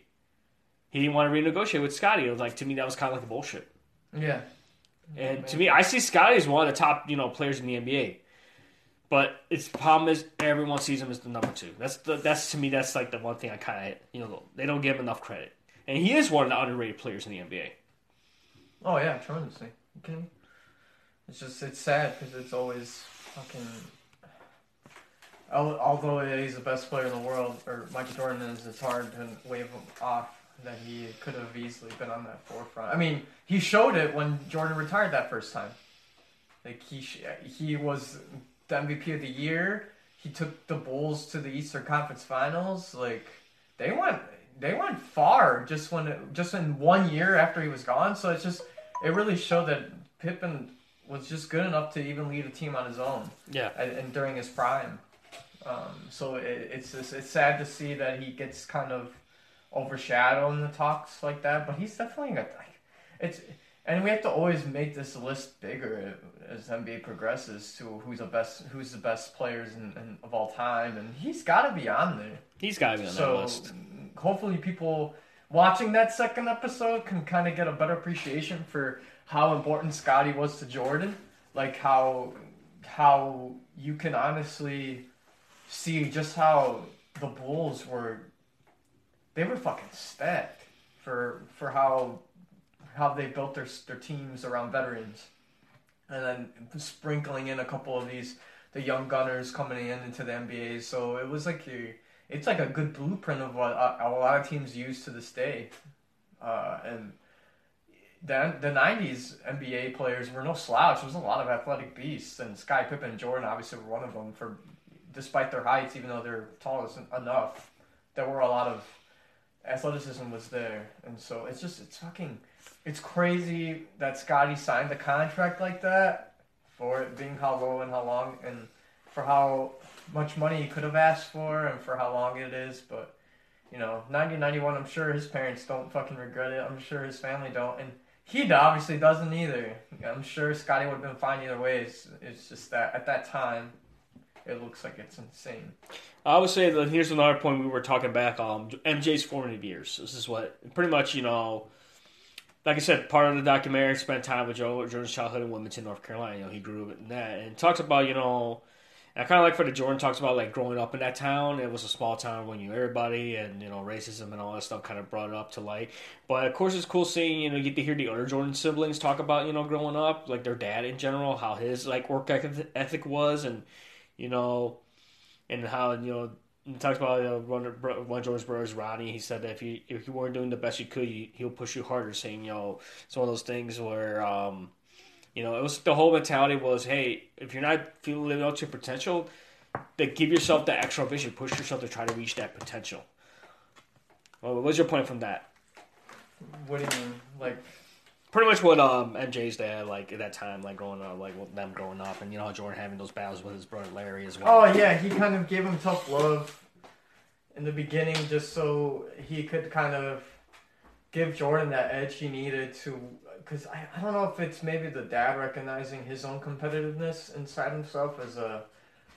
He didn't want to renegotiate with Scottie. It was like to me that was kind of like a bullshit. Yeah. And to me, I see Scottie as one of the top you know players in the NBA. But its problem is everyone sees him as the number two. That's the, that's to me that's like the one thing I kind of you know they don't give him enough credit. And he is one of the underrated players in the NBA. Oh yeah, tremendously. You kidding me? It's just it's sad because it's always fucking. Al- Although he's the best player in the world, or Michael Jordan is, it's hard to wave him off that he could have easily been on that forefront. I mean, he showed it when Jordan retired that first time. Like he he was the MVP of the year. He took the Bulls to the Eastern Conference Finals. Like they went they went far just when it, just in one year after he was gone. So it's just it really showed that Pippen was just good enough to even lead a team on his own Yeah. and, and during his prime. Um, so it, it's just, it's sad to see that he gets kind of overshadowed in the talks like that. But he's definitely a, like it's and we have to always make this list bigger as NBA progresses to who's the best who's the best players in, in, of all time, and he's got to be on there. He's got to be on so that list. hopefully people watching that second episode can kind of get a better appreciation for how important Scottie was to Jordan, like how how you can honestly see just how the Bulls were they were fucking stacked for for how how they built their their teams around veterans, and then sprinkling in a couple of these the young gunners coming in into the NBA. So it was like it's like a good blueprint of what a, a lot of teams use to this day, uh, and. The, the 90s NBA players were no slouch. There was a lot of athletic beasts, and Sky Pippen and Jordan obviously were one of them. For despite their heights, even though they're tall enough, there were a lot of athleticism was there, and so it's just it's fucking it's crazy that Scottie signed the contract like that for it being how low and how long and for how much money he could have asked for and for how long it is, but you know, 1991, I'm sure his parents don't fucking regret it. I'm sure his family don't, and he obviously doesn't either. I'm sure Scottie would have been fine either way. It's, it's just that at that time, it looks like it's insane. I would say that here's another point we were talking back on MJ's formative years. This is what pretty much you know. Like I said, part of the documentary spent time with Joe Jordan's childhood in Wilmington, North Carolina. You know, he grew up in that, and talks about you know, I kind of like for the Jordan talks about like growing up in that town. It was a small town when you everybody, and you know, racism and all that stuff kind of brought it up to light. But of course, it's cool seeing you know, you get to hear the other Jordan siblings talk about you know, growing up, like their dad in general, how his like work ethic was, and you know, and how you know he talks about uh, one, of, one of Jordan's brothers, Ronnie. He said that if you if you weren't doing the best you could, you, he'll push you harder. Saying, you know, it's one of those things where, um, you know, it was the whole mentality was, hey, if you're not feeling living up to your potential, then give yourself that extra vision, push yourself to try to reach that potential. Well, what's your point from that? What do you mean, like? Pretty much what um, MJ's dad like at that time, like growing up, like with them growing up, and you know Jordan having those battles with his brother Larry as well. Oh yeah, he kind of gave him tough love in the beginning, just so he could kind of give Jordan that edge he needed to. Because I, I don't know if it's maybe the dad recognizing his own competitiveness inside himself as a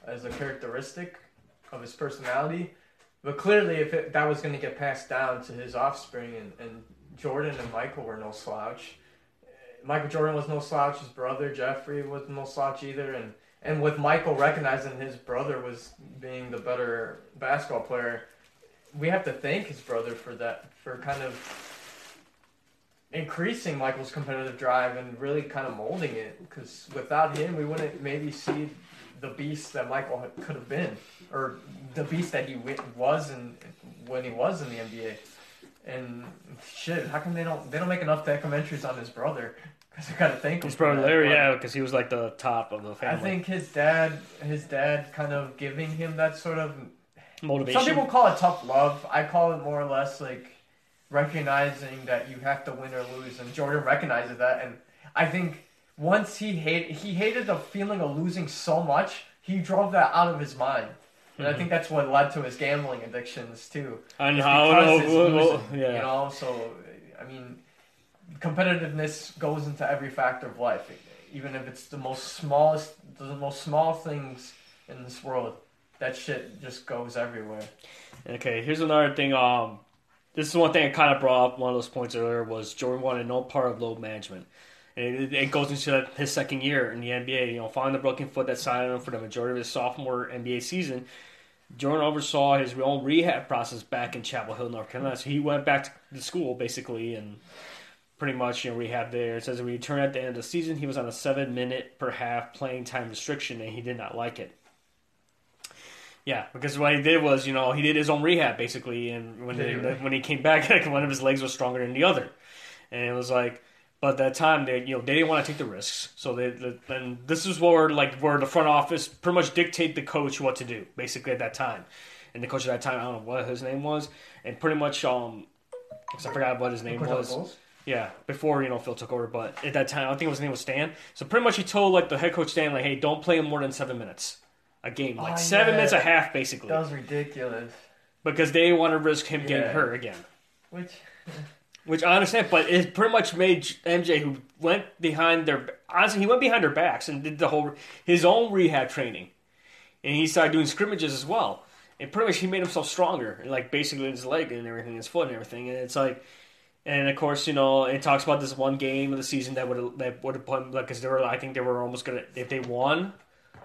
as a characteristic of his personality, but clearly if it, that was going to get passed down to his offspring, and, and Jordan and Michael were no slouch. Michael Jordan was no slouch. His brother Jeffrey was no slouch either, and and with Michael recognizing his brother was being the better basketball player, we have to thank his brother for that for kind of increasing Michael's competitive drive and really kind of molding it. Because without him, we wouldn't maybe see the beast that Michael could have been, or the beast that he was in when he was in the NBA. And shit, how come they don't they don't make enough documentaries on his brother? Because I gotta thank his brother Larry, yeah, because he was like the top of the family. I think his dad, his dad, kind of giving him that sort of motivation. Some people call it tough love. I call it more or less like recognizing that you have to win or lose, and Jordan recognizes that. And I think once he hate he hated the feeling of losing so much, he drove that out of his mind. And I think that's what led to his gambling addictions too. And how no, losing, yeah. you know. So I mean, competitiveness goes into every factor of life, even if it's the most smallest, the most small things in this world. That shit just goes everywhere. Okay, here's another thing. Um, this is one thing I kind of brought up. One of those points earlier was Jordan wanted no part of load management. And it, it goes into his second year in the NBA. You know, following the broken foot that signed him for the majority of his sophomore NBA season, Jordan oversaw his own rehab process back in Chapel Hill, North Carolina. So he went back to school basically and pretty much you know rehab there. It says when he returned at the end of the season, he was on a seven minute per half playing time restriction, and he did not like it. Yeah, because what he did was, you know, he did his own rehab basically, and when Did he really? when he came back, like one of his legs was stronger than the other, and it was like, but at that time they, you know, they didn't want to take the risks, so they, they and this is where like where the front office pretty much dictate the coach what to do, basically at that time, and the coach at that time, I don't know what his name was, and pretty much um, 'cause I forgot what his name Cordell was. Bowles? Yeah, before you know Phil took over, but at that time I think his name was Stan. So pretty much he told like the head coach Stan like, hey, don't play him more than seven minutes a game, like Oh, seven yeah. minutes a half basically, That was ridiculous. because they didn't want to risk him getting hurt again. Which Which I understand, but it pretty much made MJ, who went behind their honestly, he went behind their backs and did the whole his own rehab training, and he started doing scrimmages as well. And pretty much he made himself stronger, and like basically his leg and everything, his foot and everything. And it's like, and of course, you know, it talks about this one game of the season that would that would have put like because they were, I think they were almost gonna if they won,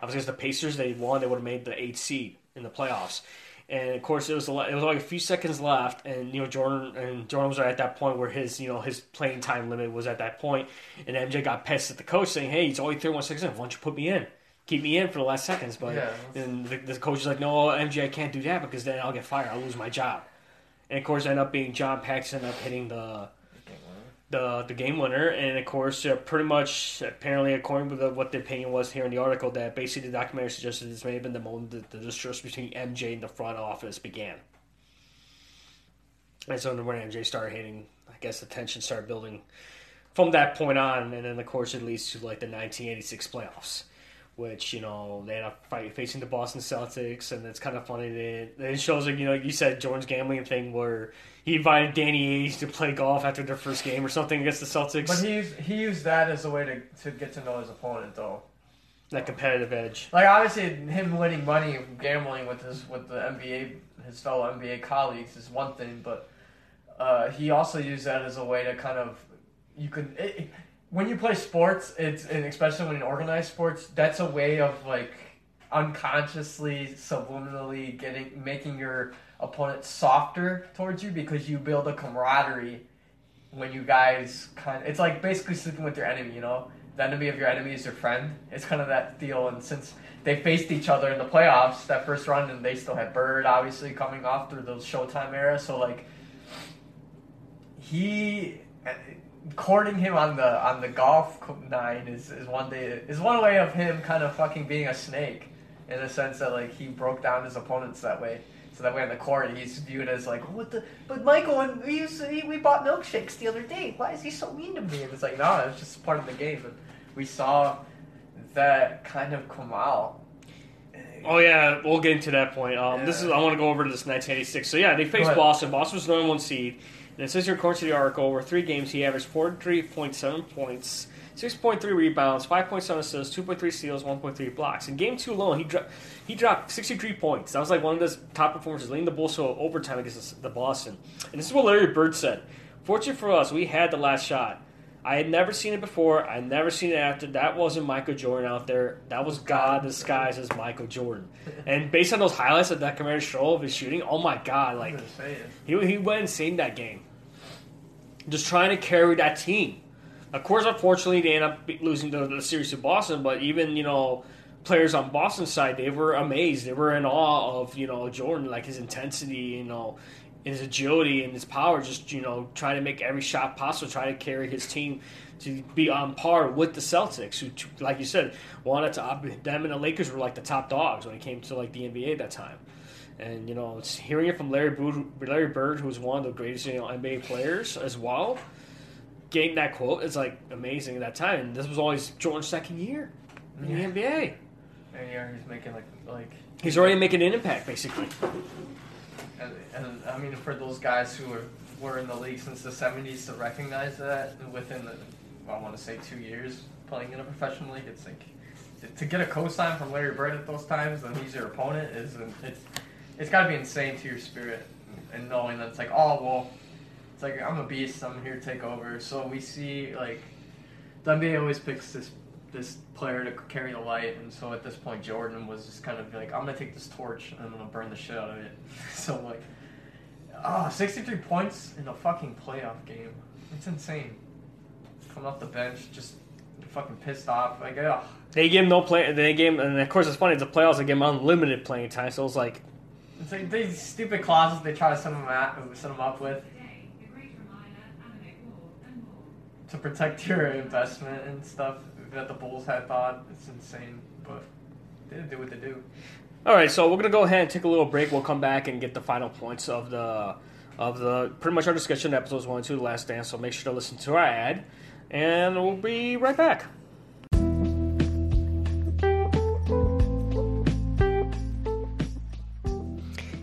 I was against the Pacers, they won, they would have made the eighth seed in the playoffs. And of course, it was a, lot- it was like a few seconds left, and you know Jordan and Jordan was at that point where his you know his playing time limit was at that point, and MJ got pissed at the coach saying, "Hey, it's only 31 seconds in. Why don't you put me in? Keep me in for the last seconds." But Yeah, and the, the coach is like, "No, MJ, I can't do that because then I'll get fired. I'll lose my job." And of course, it ended up being John Paxson up hitting the the the game winner, and of course, uh, pretty much apparently according to the, what the opinion was here in the article, that basically the documentary suggested this may have been the moment that the distrust between MJ and the front office began. And so when MJ started hitting, I guess the tension started building from that point on, and then of course it leads to like the 1986 playoffs. Which you know they end up fight, facing the Boston Celtics, and it's kind of funny that it shows like you know you said Jordan's gambling thing where he invited Danny Ainge to play golf after their first game or something against the Celtics. But he used, he used that as a way to, to get to know his opponent, though. that competitive edge. Like obviously, him winning money gambling with his with the NBA his fellow NBA colleagues is one thing, but uh, he also used that as a way to kind of you could it, when you play sports, it's and especially when you organize sports, that's a way of like unconsciously, subliminally getting making your opponent softer towards you because you build a camaraderie when you guys kind of it's like basically sleeping with your enemy you know? The enemy of your enemy is your friend. It's kind of that deal and since they faced each other in the playoffs that first run and they still had bird obviously coming off through the showtime era so like he courting him on the on the golf nine is, is one day is one way of him kind of fucking being a snake in the sense that like he broke down his opponents that way so that way on the court he's viewed as like what the but Michael and we used to, we bought milkshakes the other day why is he so mean to me and it's like no it's just part of the game and we saw that kind of come out Oh yeah, we'll get into that point. Um, This is I want to go over to this 1986. So yeah, they faced. Boston. Boston was the number one seed, and it says here according to the article, over three games he averaged 43.7 points, 6.3 rebounds, 5.7 assists, 2.3 steals, 1.3 blocks. In game two alone, he dropped he dropped 63 points. That was like one of his top performances, leading the Bulls to overtime against the Boston. And this is what Larry Bird said. Fortunate for us, we had the last shot. I had never seen it before. I had never seen it after. That wasn't Michael Jordan out there. That was God disguised as Michael Jordan. And based on those highlights of that commander show of his shooting, oh my God! Like he he went insane that game. Just trying to carry that team. Of course, unfortunately, they end up losing the, the series to Boston. But even you know, players on Boston's side, they were amazed. They were in awe of you know Jordan, like his intensity, you know, his agility and his power. Just you know, trying to make every shot possible, trying to carry his team to be on par with the Celtics, who, like you said, wanted to. Them and the Lakers were like the top dogs when it came to like the NBA at that time. And you know, hearing it from Larry Bird, Larry Bird, who was one of the greatest you know, NBA players as well. Getting that quote is like amazing at that time. And this was always Jordan's second year in Yeah. the NBA. And yeah, he's making like like He's already making an impact, basically. And, and I mean, for those guys who were, were in the league since the 70s to recognize that within the, I want to say two years playing in a professional league, it's like to, get a cosign from Larry Bird at those times and he's your opponent is it's it's got to be insane to your spirit and knowing that it's like oh well it's like I'm a beast I'm here to take over so we see like the NBA always picks this this player to carry the light and so at this point Jordan was just kind of like I'm gonna take this torch and I'm gonna burn the shit out of it so like oh 63 points in a fucking playoff game it's insane coming off the bench just fucking pissed off. Like, ugh. They gave him no play. They gave him, and of course it's funny. It's the playoffs. They gave him unlimited playing time. So it's like, It's like these stupid clauses they try to set him, at, set him up with to protect your investment and stuff that the Bulls had thought. It's insane, but they didn't do what they do. all right. So we're gonna go ahead and take a little break. We'll come back and get the final points of the of the pretty much our discussion episodes one and two, The Last Dance. So make sure to listen to our ad, and we'll be right back.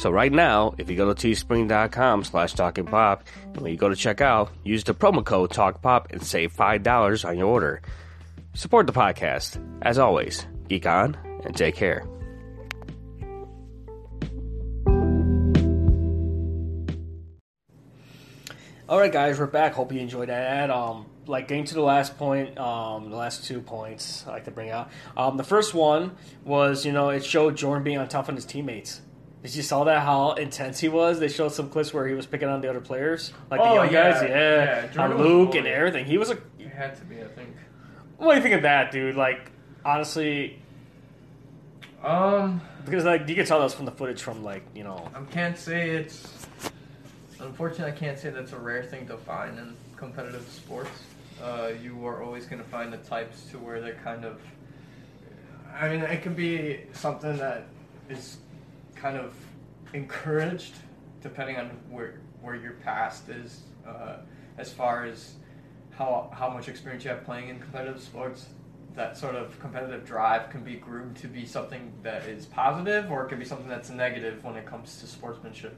So right now, if you go to teespring.com slash pop, and when you go to checkout, use the promo code TalkPop and save $5 on your order. Support the podcast. As always, geek on and take care. All right, guys, we're back. Hope you enjoyed that ad. Um, like getting to the last point, um, the last two points I like to bring out. Um, the first one was, you know, it showed Jordan being on top of his teammates. Did you saw that how intense he was? They showed some clips where he was picking on the other players, like the Oh, young yeah, guys. yeah. Yeah, on Luke and everything. He was a. It had to be, I think. What do you think of that, dude? Like, honestly, Um, because like you can tell that's from the footage from like you know. I can't say it's. Unfortunately, I can't say that's a rare thing to find in competitive sports. Uh, you are always going to find the types to where they're kind of. I mean, it could be something that is kind of encouraged, depending on where where your past is, uh, as far as how how much experience you have playing in competitive sports. That sort of competitive drive can be groomed to be something that is positive, or it can be something that's negative when it comes to sportsmanship.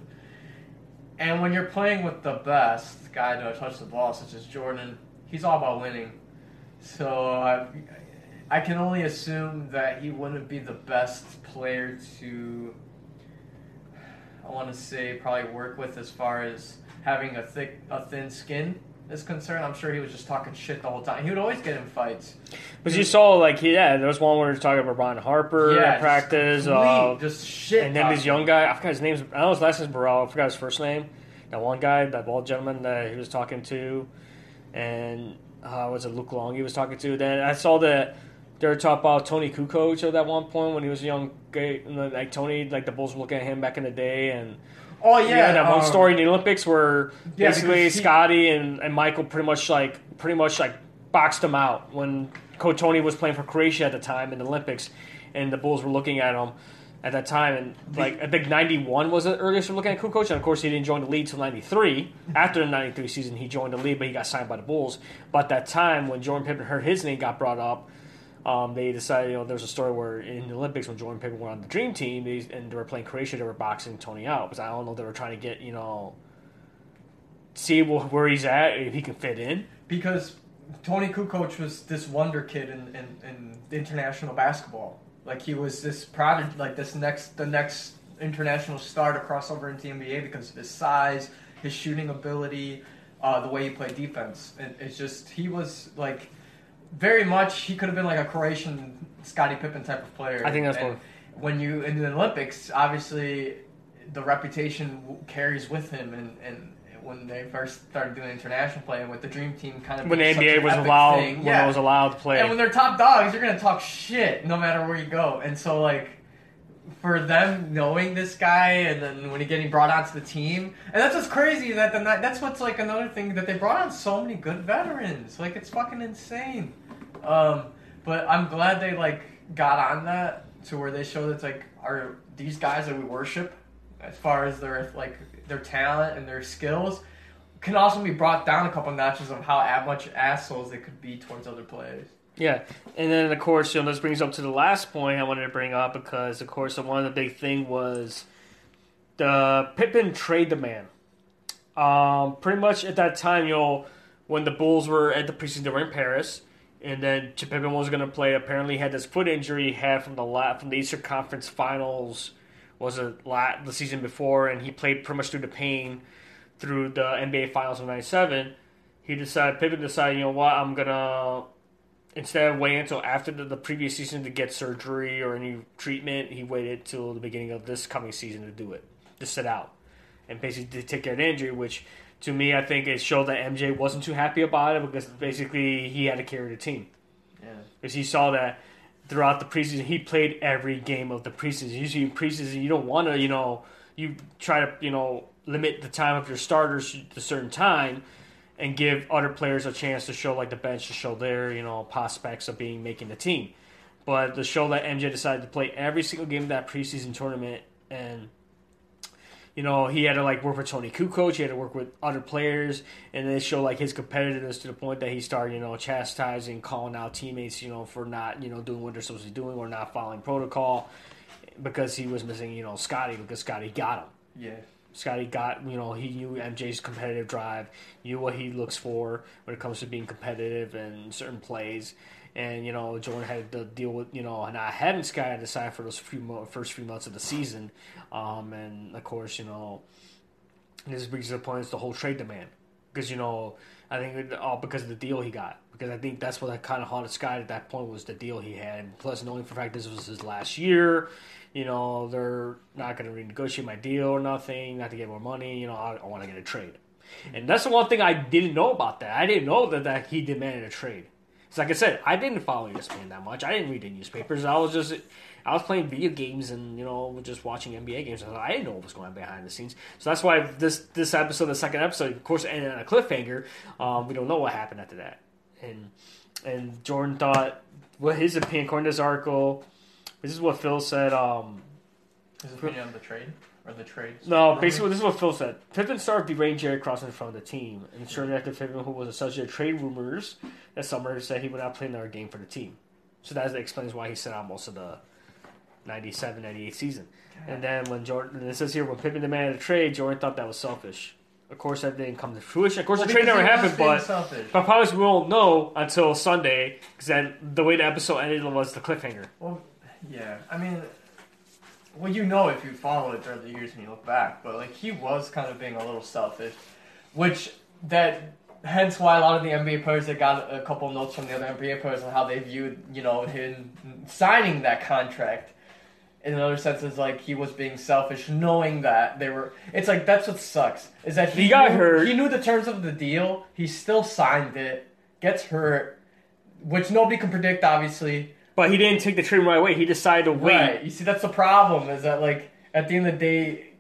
And when you're playing with the best guy to touch the ball, such as Jordan, he's all about winning. So I, I can only assume that he wouldn't be the best player to, I want to say, probably work with as far as having a thick, a thin skin is concerned. I'm sure he was just talking shit the whole time. He would always get in fights. But you saw like yeah, there was one where he was talking about Brian Harper Yeah, at practice. complete, Uh, just shit. and then this young guy, I forgot his name. I don't know his last name's Burrell. I forgot his first name. That one guy, that bald gentleman that he was talking to, and uh, was it Luke Long he was talking to? Then I saw that they were talking about Toni Kukoč at that one point when he was a young and then, Like Tony, like the Bulls were looking at him back in the day, and Oh yeah, yeah, that one um, story in the Olympics where Yeah, basically he- Scottie and, and Michael pretty much like pretty much like boxed him out when Coach Tony was playing for Croatia at the time in the Olympics, and the Bulls were looking at him at that time, and like I think '91 was the earliest we looking at Kukoc, and of course he didn't join the league till '93. After the '93 season, he joined the league, but he got signed by the Bulls. But at that time, when Jordan Pippen heard his name got brought up. Um, they decided, you know, there was a story where in the Olympics when Jordan Pippen went on the Dream Team they, and they were playing Croatia, they were boxing Tony out because I don't know they were trying to get, you know, see wh- where he's at if he can fit in. because Toni Kukoč was this wonder kid in, in, in international basketball. Like he was this prodigy, like this next the next international star to cross over into the NBA because of his size, his shooting ability, uh, the way he played defense. And it's just he was like very much he could have been like a Croatian Scottie Pippen type of player. I think that's And when you in the Olympics, obviously the reputation carries with him and and. When they first started doing international play, and with the Dream Team, kind of When the NBA was allowed, thing. when yeah. it was allowed to play. And when they're top dogs, you're gonna talk shit no matter where you go. And so like for them knowing this guy and then when he getting brought onto the team, and that's what's crazy that the that's what's like another thing that they brought on so many good veterans. Like it's fucking insane. Um, but I'm glad they like got on that to where they show that's like are these guys that we worship as far as their like their talent and their skills can also be brought down a couple notches of how much assholes they could be towards other players. Yeah, and then of course, you know, this brings up to the last point I wanted to bring up because, of course, one of the big thing was the Pippen trade demand. Um, pretty much at that time, you know, when the Bulls were at the preseason, they were in Paris, and then Pippen was going to play. Apparently, had this foot injury he had from the la- from the Eastern Conference Finals was a lot the season before, and he played pretty much through the pain through the NBA Finals of '97. He decided Pippen decided, you know what, I'm gonna instead of waiting until after the, the previous season to get surgery or any treatment, he waited till the beginning of this coming season to do it, to sit out, and basically to take the injury, which to me I think it showed that MJ wasn't too happy about it because basically he had to carry the team Yeah. because he saw that throughout the preseason he played every game of the preseason. Usually in preseason you don't want to, you know, you try to, you know, limit the time of your starters to a certain time and give other players a chance to show like the bench to show their, you know, prospects of being making the team. But the show that MJ decided to play every single game of that preseason tournament and you know, he had to like work with Toni Kukoč, he had to work with other players, and it show like his competitiveness to the point that he started, you know, chastising, calling out teammates, you know, for not, you know, doing what they're supposed to be doing or not following protocol because he was missing, you know, Scottie because Scottie got him. Yeah. Scottie got, you know, he knew MJ's competitive drive, knew what he looks for when it comes to being competitive and certain plays. And, you know, Jordan had to deal with, you know, not having Scottie decide for those few mo- first few months of the season. Um, and, of course, you know, this brings to the point is the whole trade demand. Because, you know, I think all because of the deal he got. Because I think that's what kind of haunted Scottie at that point was the deal he had. And plus, knowing for fact this was his last year, you know, they're not going to renegotiate my deal or nothing, not to get more money. You know, I, I want to get a trade. And that's the one thing I didn't know about that. I didn't know that, that he demanded a trade. It's like I said, I didn't follow ESPN that much. I didn't read the newspapers. I was just, I was playing video games and you know just watching NBA games. I didn't know what was going on behind the scenes. So that's why this this episode, the second episode, of course, ended on a cliffhanger. Um, we don't know what happened after that. And and Jordan thought, what his opinion, according to this article, this is what Phil said. Um, His opinion on the trade or the trades. no, basically, this is what Phil said. Pippen started berating Jerry Krause in front of the team, and shortly after Pippen, who was associated with trade rumors that summer, said he would not play another game for the team. So that explains why he sat out most of the 97 98 season. And then when Jordan, and it says here, when Pippen demanded a trade, Jordan thought that was selfish. Of course, that didn't come to fruition. Of course, Well, the trade never happened, but, selfish. but probably we won't know until Sunday, because then the way the episode ended was the cliffhanger. Well, yeah. I mean, well, you know if you follow it throughout the years and you look back, but like he was kind of being a little selfish, which that hence why a lot of the NBA players that got a couple notes from the other NBA players on how they viewed you know him signing that contract. In another sense, is like he was being selfish, knowing that they were. It's like that's what sucks. Is that he, He got knew, hurt. He knew the terms of the deal. He still signed it. Gets hurt, which nobody can predict, obviously. But he didn't take the trade right away. He decided to wait. Right. You see, that's the problem. Is that like at the end of the day,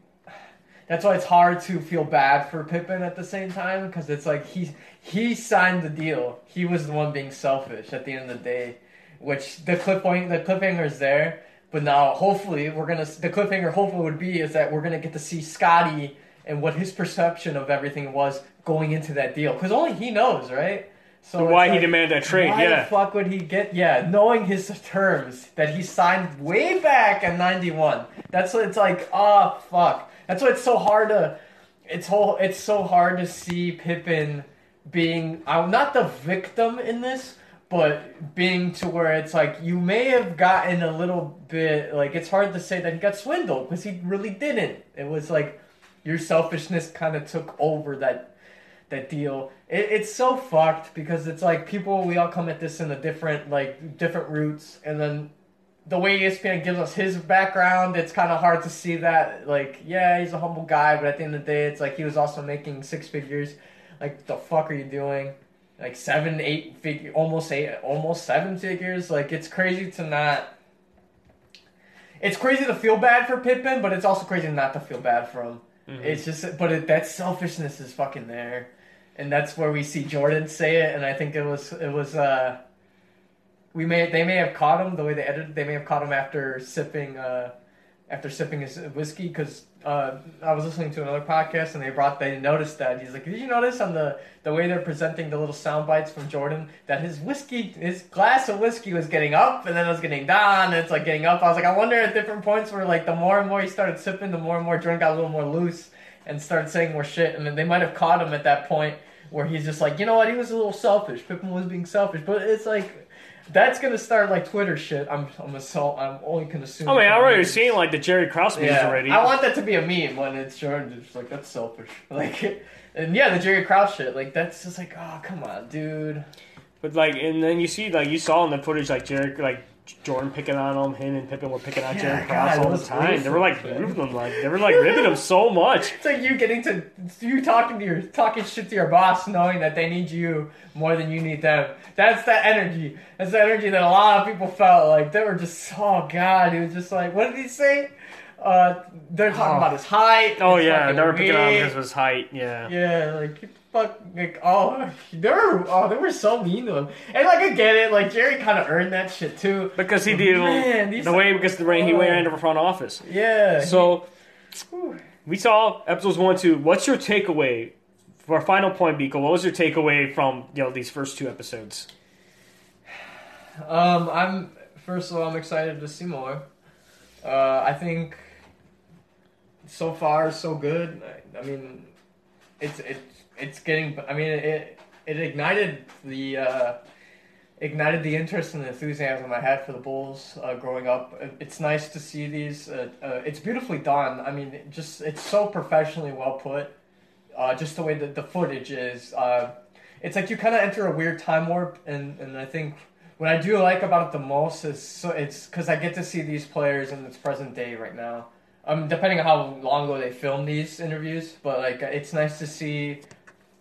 that's why it's hard to feel bad for Pippen at the same time because it's like he he signed the deal. He was the one being selfish at the end of the day, which the cliffhanger the cliffhanger is there. But now, hopefully, we're gonna the cliffhanger. Hopefully, would be is that we're gonna get to see Scottie and what his perception of everything was going into that deal because only he knows, right? So why it's he like, demanded that trade, why yeah. the fuck would he get? Yeah, knowing his terms that he signed way back in '91. That's what it's like. Ah, fuck. That's why it's so hard to. It's whole. It's so hard to see Pippen being. I'm not the victim in this, but being to where it's like you may have gotten a little bit. Like it's hard to say that he got swindled because he really didn't. It was like your selfishness kind of took over that that deal. It, it's so fucked because it's like people we all come at this in a different like different routes, and then the way ESPN gives us his background, it's kind of hard to see that. Like, yeah, he's a humble guy, but at the end of the day, it's like he was also making six figures. Like, the fuck are you doing? Like seven, eight figure, almost eight, almost seven figures. Like, it's crazy to not. It's crazy to feel bad for Pippen, but it's also crazy not to feel bad for him. Mm-hmm. It's just, but it, that selfishness is fucking there, and that's where we see Jordan say it. And I think it was, it was, uh, we may, they may have caught him the way they edited. They may have caught him after sipping, uh, after sipping his whiskey because uh, I was listening to another podcast and they brought, they noticed that he's like, did you notice on the the way they're presenting the little sound bites from Jordan that his whiskey, his glass of whiskey was getting up and then it was getting down and it's like getting up. I was like, I wonder at different points where like the more and more he started sipping, the more and more Jordan got a little more loose and started saying more shit. And then they might have caught him at that point where he's just like, you know what, he was a little selfish. Pippen was being selfish, but it's like that's gonna start like Twitter shit. I'm I'm assault. I'm only gonna assume. Oh, I mean, I already seen like the Jerry Krause memes yeah, already. I want that to be a meme when it's Jordan. It's like that's selfish. Like, and yeah, the Jerry Krause shit. Like that's just like, oh come on, dude. But like, and then you see like you saw in the footage like Jerry like Jordan picking on him, him and Pippen were picking on Jerry God, all the time. They were like man. him like they were like ripping him so much. It's like you getting to you talking to your talking shit to your boss, knowing that they need you more than you need them. That's that energy. That's the energy that a lot of people felt like they were just. Oh God, it was just like, what did he say? Uh, they're talking Oh. about his height. Oh yeah, they were picking on him because of his height. Yeah. Yeah, like fuck, like oh, they were oh they were so mean to him, and like I get it, like Jerry kind of earned that shit too. Because he did Man, the way because the way he went into the front office. Yeah. So Whew. we saw episodes one two. What's your takeaway for our final point, Biko? What was your takeaway from you know these first two episodes? Um, I'm first of all, I'm excited to see more. Uh, I think so far so good. I, I mean, it's it's it's getting. I mean, it it ignited the uh, ignited the interest and enthusiasm I had for the Bulls uh, growing up. It's nice to see these. Uh, uh, it's beautifully done. I mean, it just it's so professionally well put. Uh, just the way that the footage is. Uh, it's like you kind of enter a weird time warp, and, and I think what I do like about it the most is so it's because I get to see these players in its present day right now. Um, depending on how long ago they filmed these interviews, but like it's nice to see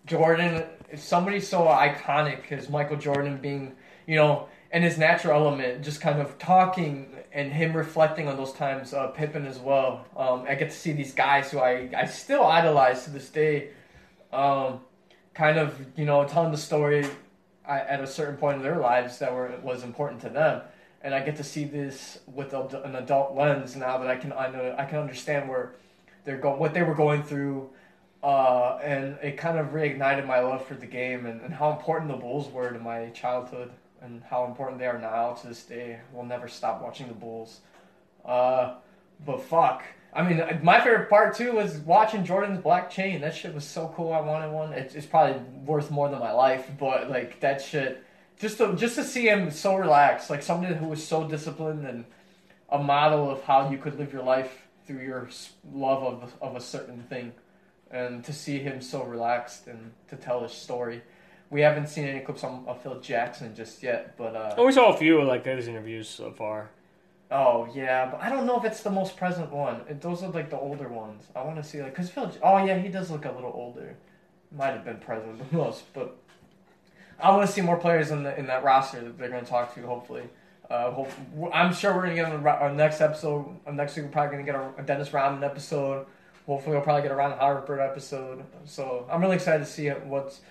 Jordan, somebody so iconic as Michael Jordan being, you know, in his natural element, just kind of talking and him reflecting on those times. Uh, Pippen as well. Um, I get to see these guys who I, I still idolize to this day. Um, kind of, you know, telling the story at a certain point in their lives that were was important to them, and I get to see this with a, an adult lens now that I can I know I can understand where they're go what they were going through, uh, and it kind of reignited my love for the game and, and how important the Bulls were to my childhood and how important they are now to this day. We'll never stop watching the Bulls. Uh, but fuck. I mean, my favorite part too was watching Jordan's black chain. That shit was so cool. I wanted one. It's probably worth more than my life, but like that shit, just to just to see him so relaxed, like somebody who was so disciplined and a model of how you could live your life through your love of of a certain thing, and to see him so relaxed and to tell his story. We haven't seen any clips on, of Phil Jackson just yet, but uh, Oh, we saw a few like his interviews so far. Oh yeah, but I don't know if it's the most present one. It, those are like the older ones. I want to see like because Phil. Oh yeah, he does look a little older. Might have been present the most, but I want to see more players in the in that roster that they're going to talk to. Hopefully, uh, hope, I'm sure we're going to get on our next episode. Next week we're probably going to get a, a Dennis Rodman episode. Hopefully we'll probably get a Ron Harper episode. So I'm really excited to see what's.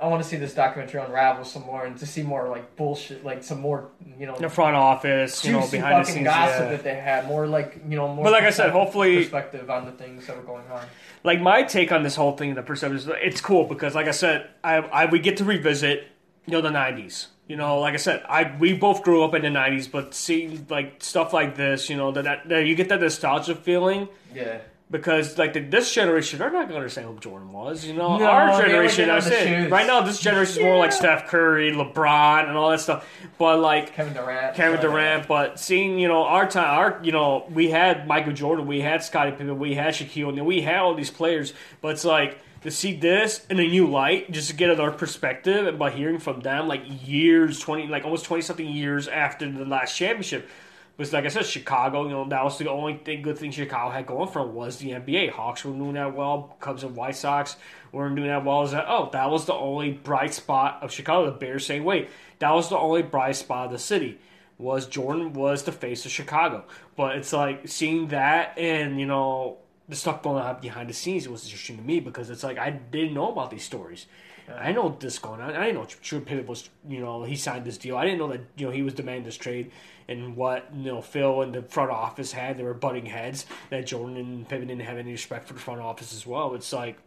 I want to see this documentary unravel some more and to see more like bullshit, like some more you know The front office, you know, behind the scenes. gossip Yeah. that they had. More like you know more. But like I said, hopefully- perspective on the things that were going on. like my take on this whole thing, the perception is it's cool because, like I said, I, I we get to revisit, you know, the '90s. You know, like I said, I we both grew up in the '90s, but seeing like stuff like this, you know, that, that, that you get that nostalgia feeling. Yeah, because like the, this generation, they're not going to understand who Jordan was. You know, No, our generation, I said right now, this generation is more like Steph Curry, LeBron, and all that stuff. But like Kevin Durant. Kevin Durant, but seeing you know our time, our you know we had Michael Jordan, we had Scottie Pippen, we had Shaquille O'Neal, we had all these players, but it's like to see this in a new light, just to get another perspective, and by hearing from them like years, twenty, like almost twenty something years after the last championship. Was like I said, Chicago. You know that was the only thing, good thing Chicago had going for was the NBA. Hawks weren't doing that well. Cubs and White Sox weren't doing that well. Is that oh that was the only bright spot of Chicago. The Bears same wait, That was the only bright spot of the city was Jordan was the face of Chicago. But it's like seeing that and you know the stuff going on behind the scenes was interesting to me because it's like I didn't know about these stories. I know this going on. I didn't know True Pippen was you know he signed this deal. I didn't know that you know he was demanding this trade and what you know Phil and the front office had. They were butting heads. That Jordan and Pippen didn't have any respect for the front office as well. It's like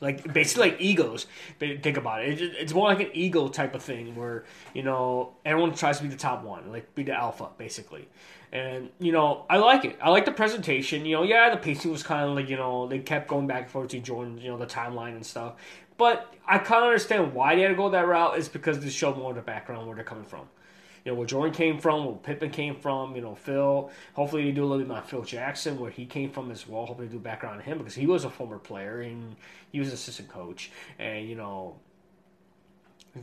like basically like egos. Think about it. It- It's more like an ego type of thing where you know everyone tries to be the top one, like be the alpha, basically. And you know, I like it. I like the presentation. You know, yeah, the pacing was kind of like you know they kept going back and forth to Jordan, you know, the timeline and stuff. But I kind of understand why they had to go that route. Is because they show more of the background where they're coming from. You know where Jordan came from, where Pippen came from. You know Phil. Hopefully they do a little bit on Phil Jackson, where he came from as well. Hopefully they do background on him because he was a former player and he was an assistant coach, and you know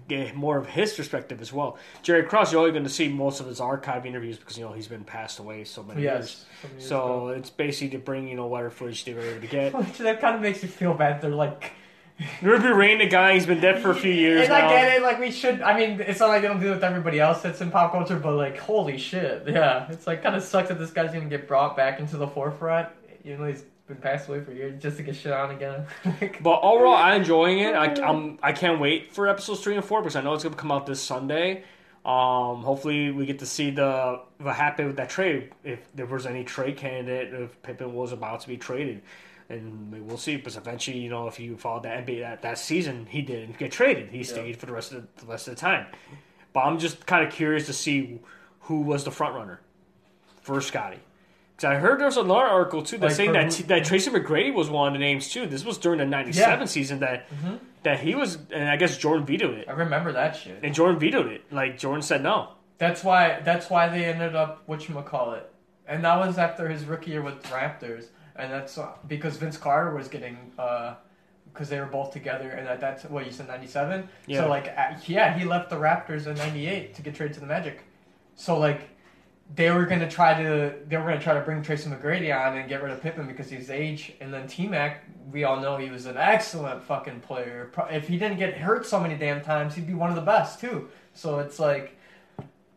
get more of his perspective as well. Jerry Krause, you're only going to see most of his archive interviews because you know he's been passed away so many Yes. years. years So ago. it's basically to bring you know whatever footage they were able to get. Which that kind of makes you feel bad. They're like, Ruby Rain, the guy, he's been dead for a few years and now. I get it. Like we should. I mean, it's not like they don't do it with everybody else that's in pop culture, but like, holy shit, yeah, it's like kind of sucks that this guy's gonna get brought back into the forefront, even though he's been passed away for years, just to get shit on again. But overall, I'm enjoying it. I, I'm I can't wait for episodes three and four because I know it's going to come out this Sunday. Um, hopefully, we get to see the what happened with that trade. If there was any trade candidate, if Pippen was about to be traded, and we'll see. Because eventually, you know, if you followed that NBA that, that season, he didn't get traded. He stayed for the rest of the, the rest of the time. But I'm just kind of curious to see who was the front runner for Scottie. Because I heard there was another article too that Like saying that who- that Tracy McGrady was one of the names too. This was during the '97 Yeah. Mm-hmm. season that that he was, and I guess Jordan vetoed it. I remember that shit. And Jordan vetoed it. Like Jordan said no. That's why. That's why they ended up what call it, and that was after his rookie year with Raptors, and that's uh, because Vince Carter was getting. uh because they were both together, and at that what you said ninety seven. Yeah. So like, uh, yeah, he left the Raptors in ninety eight to get traded to the Magic. So like, they were gonna try to they were gonna try to bring Tracy McGrady on and get rid of Pippen because he's age, and then T Mac, we all know he was an excellent fucking player. If he didn't get hurt so many damn times, he'd be one of the best too. So it's like,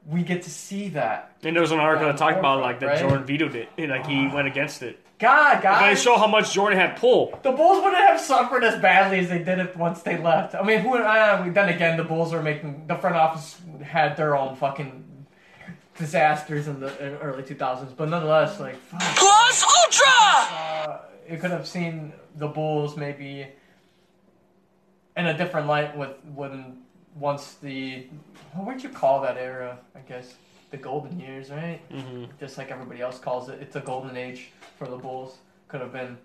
we get to see that. And there was an article that talked about like that right? Jordan vetoed it. And, like he went against it. God, But they guys. show how much Jordan had pull. The Bulls wouldn't have suffered as badly as they did it once they left. I mean, who? Uh, then again, the Bulls were making the front office had their own fucking disasters in the in early 2000s, but nonetheless, like, fuck, Plus Ultra! uh, you could have seen the Bulls maybe in a different light with when once the what would you call that era? I guess the golden years, right? hmm just like everybody else calls it. It's a golden age for the Bulls. Could have been.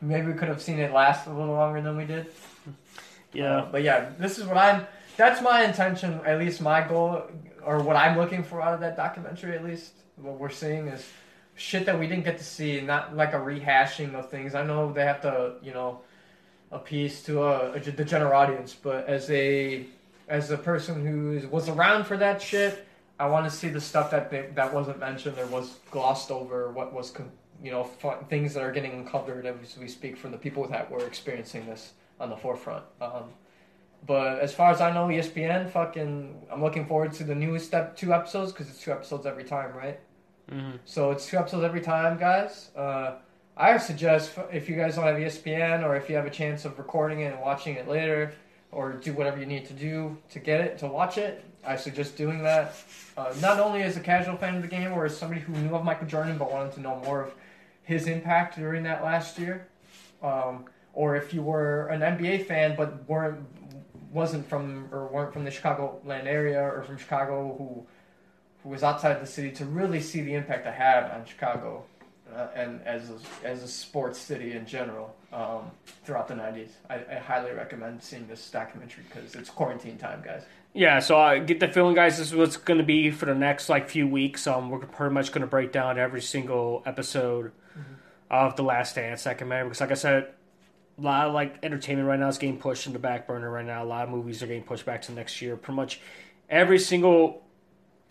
Maybe we could have seen it last a little longer than we did. Yeah. Uh, but yeah, this is what I'm. That's my intention. At least my goal, or what I'm looking for out of that documentary. At least what we're seeing is shit that we didn't get to see. Not like a rehashing of things. I know they have to, you know, appease to a, a the general audience, but as a as a person who was around for that shit, I want to see the stuff that they, that wasn't mentioned or was glossed over. What was con- you know fun, things that are getting uncovered as we speak from the people that were experiencing this on the forefront. Um, but as far as I know, ESPN fucking. I'm looking forward to the newest step two episodes because it's two episodes every time, right? hmm So it's two episodes every time, guys. Uh, I suggest if you guys don't have ESPN or if you have a chance of recording it and watching it later, or do whatever you need to do to get it to watch it, I suggest doing that. Uh, not only as a casual fan of the game or as somebody who knew of Michael Jordan but wanted to know more of his impact during that last year, um, or if you were an NBA fan but weren't wasn't from or weren't from the Chicagoland area or from Chicago who who was outside the city to really see the impact I had on Chicago uh, and as a, as a sports city in general um, throughout the 90s. I, I highly recommend seeing this documentary because it's quarantine time, guys. Yeah, so I get the feeling, guys. This is what's going to be for the next like few weeks. Um, we're pretty much going to break down every single episode of the Last Dance documentary because, like I said, a lot of like entertainment right now is getting pushed in the back burner right now. A lot of movies are getting pushed back to next year. Pretty much every single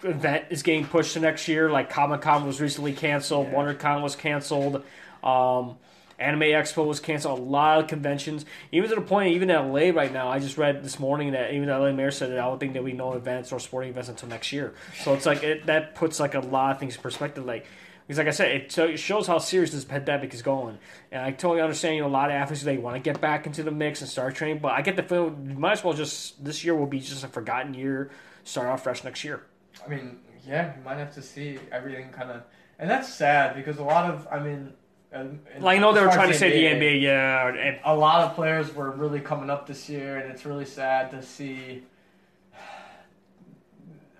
event is getting pushed to next year. Like Comic Con was recently canceled. Yeah. WonderCon was canceled. Um, Anime Expo was canceled. A lot of conventions, even to the point, even in LA right now. I just read this morning that even the LA mayor said that I don't think there'll be no events or sporting events until next year. So it's like it, that puts like a lot of things in perspective. Like because, like I said, it, so it shows how serious this pandemic is going. And I totally understand. You know, a lot of athletes they want to get back into the mix and start training, but I get the feeling you might as well just this year will be just a forgotten year. Start off fresh next year. I mean, yeah, you might have to see everything kind of, and that's sad because a lot of, I mean, um, Like I know they were trying to say the NBA, yeah, and a lot of players were really coming up this year, and it's really sad to see.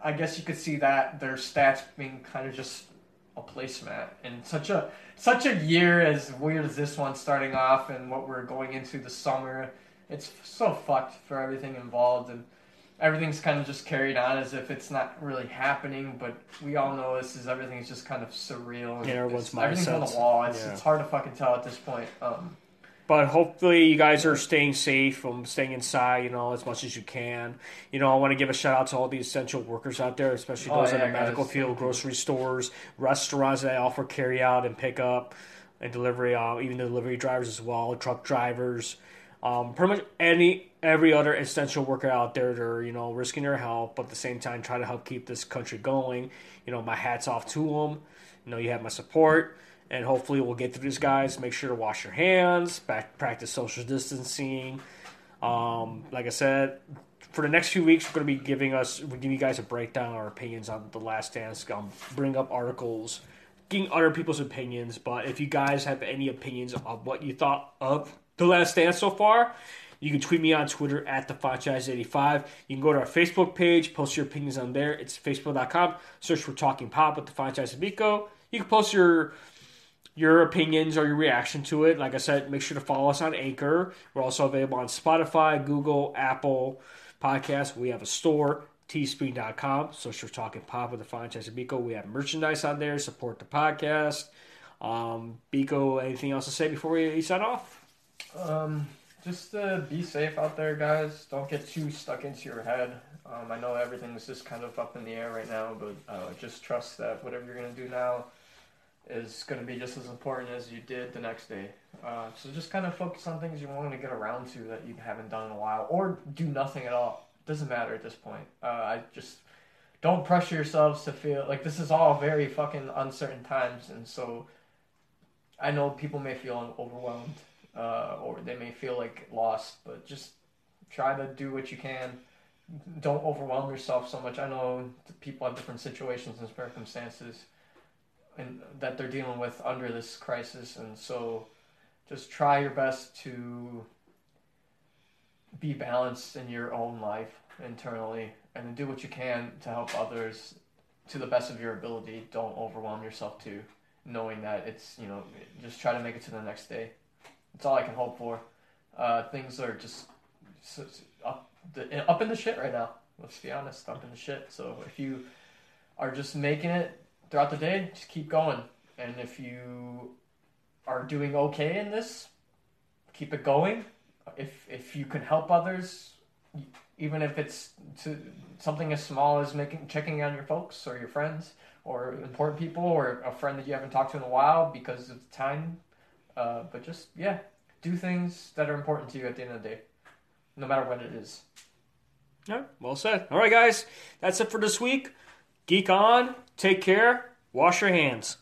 I guess you could see that their stats being kind of just a placemat, and such a such a year as weird as this one starting off, and what we're going into the summer, it's so fucked for everything involved and everything's kind of just carried on as if it's not really happening. But we all know this is everything's just kind of surreal. and Yeah, everyone's everything's on the wall. It's, Yeah. it's hard to fucking tell at this point. Um, But hopefully you guys are staying safe from staying inside, you know, as much as you can. You know, I want to give a shout out to all the essential workers out there, especially Oh, those in yeah, the medical field, grocery stores, restaurants that offer carry out and pick up and delivery, uh, even the delivery drivers as well, truck drivers. Um, pretty much any every other essential worker out there that are you know risking their health, but at the same time try to help keep this country going. You know, my hats off to them. You know, you have my support, and hopefully we'll get through this, guys. Make sure to wash your hands, back, practice social distancing. Um, like I said, for the next few weeks, we're going to be giving us, we're giving you guys a breakdown, our opinions on the Last Dance. Um, bring up articles, getting other people's opinions. But if you guys have any opinions of what you thought of the Last Dance so far, you can tweet me on Twitter at the franchise85. You can go to our Facebook page, post your opinions on there. It's facebook.com. Search for Talking Pop with the franchise Miko. You can post your your opinions or your reaction to it. Like I said, make sure to follow us on Anchor. We're also available on Spotify, Google, Apple Podcasts. We have a store, teespring.com. So for Talking Pop with the franchise of Biko. We have merchandise on there. Support the podcast. Um, Biko, anything else to say before we sign off? Um, just uh, be safe out there, guys. Don't get too stuck into your head. Um, I know everything's just kind of up in the air right now, but uh, just trust that whatever you're gonna do now is gonna be just as important as you did the next day. Uh, so just kind of focus on things you want to get around to that you haven't done in a while, or do nothing at all. Doesn't matter at this point. Uh, I just don't pressure yourselves to feel like this is all very fucking uncertain times, and so I know people may feel overwhelmed uh, or they may feel like lost, but just try to do what you can. Don't overwhelm yourself so much. I know people have different situations and circumstances and that they're dealing with under this crisis, and so just try your best to be balanced in your own life internally and do what you can to help others to the best of your ability. Don't overwhelm yourself too, knowing that it's, you know, just try to make it to the next day. That's all I can hope for. Uh, things are just up up in the shit right now. Let's be honest, up in the shit. So if you are just making it throughout the day, just keep going. And if you are doing okay in this, keep it going. If if you can help others, even if it's to something as small as making checking on your folks or your friends or important people or a friend that you haven't talked to in a while because of time uh, but just yeah, do things that are important to you at the end of the day, no matter what it is. Yeah, well said. All right, guys, that's it for this week. Geek on. Take care. Wash your hands.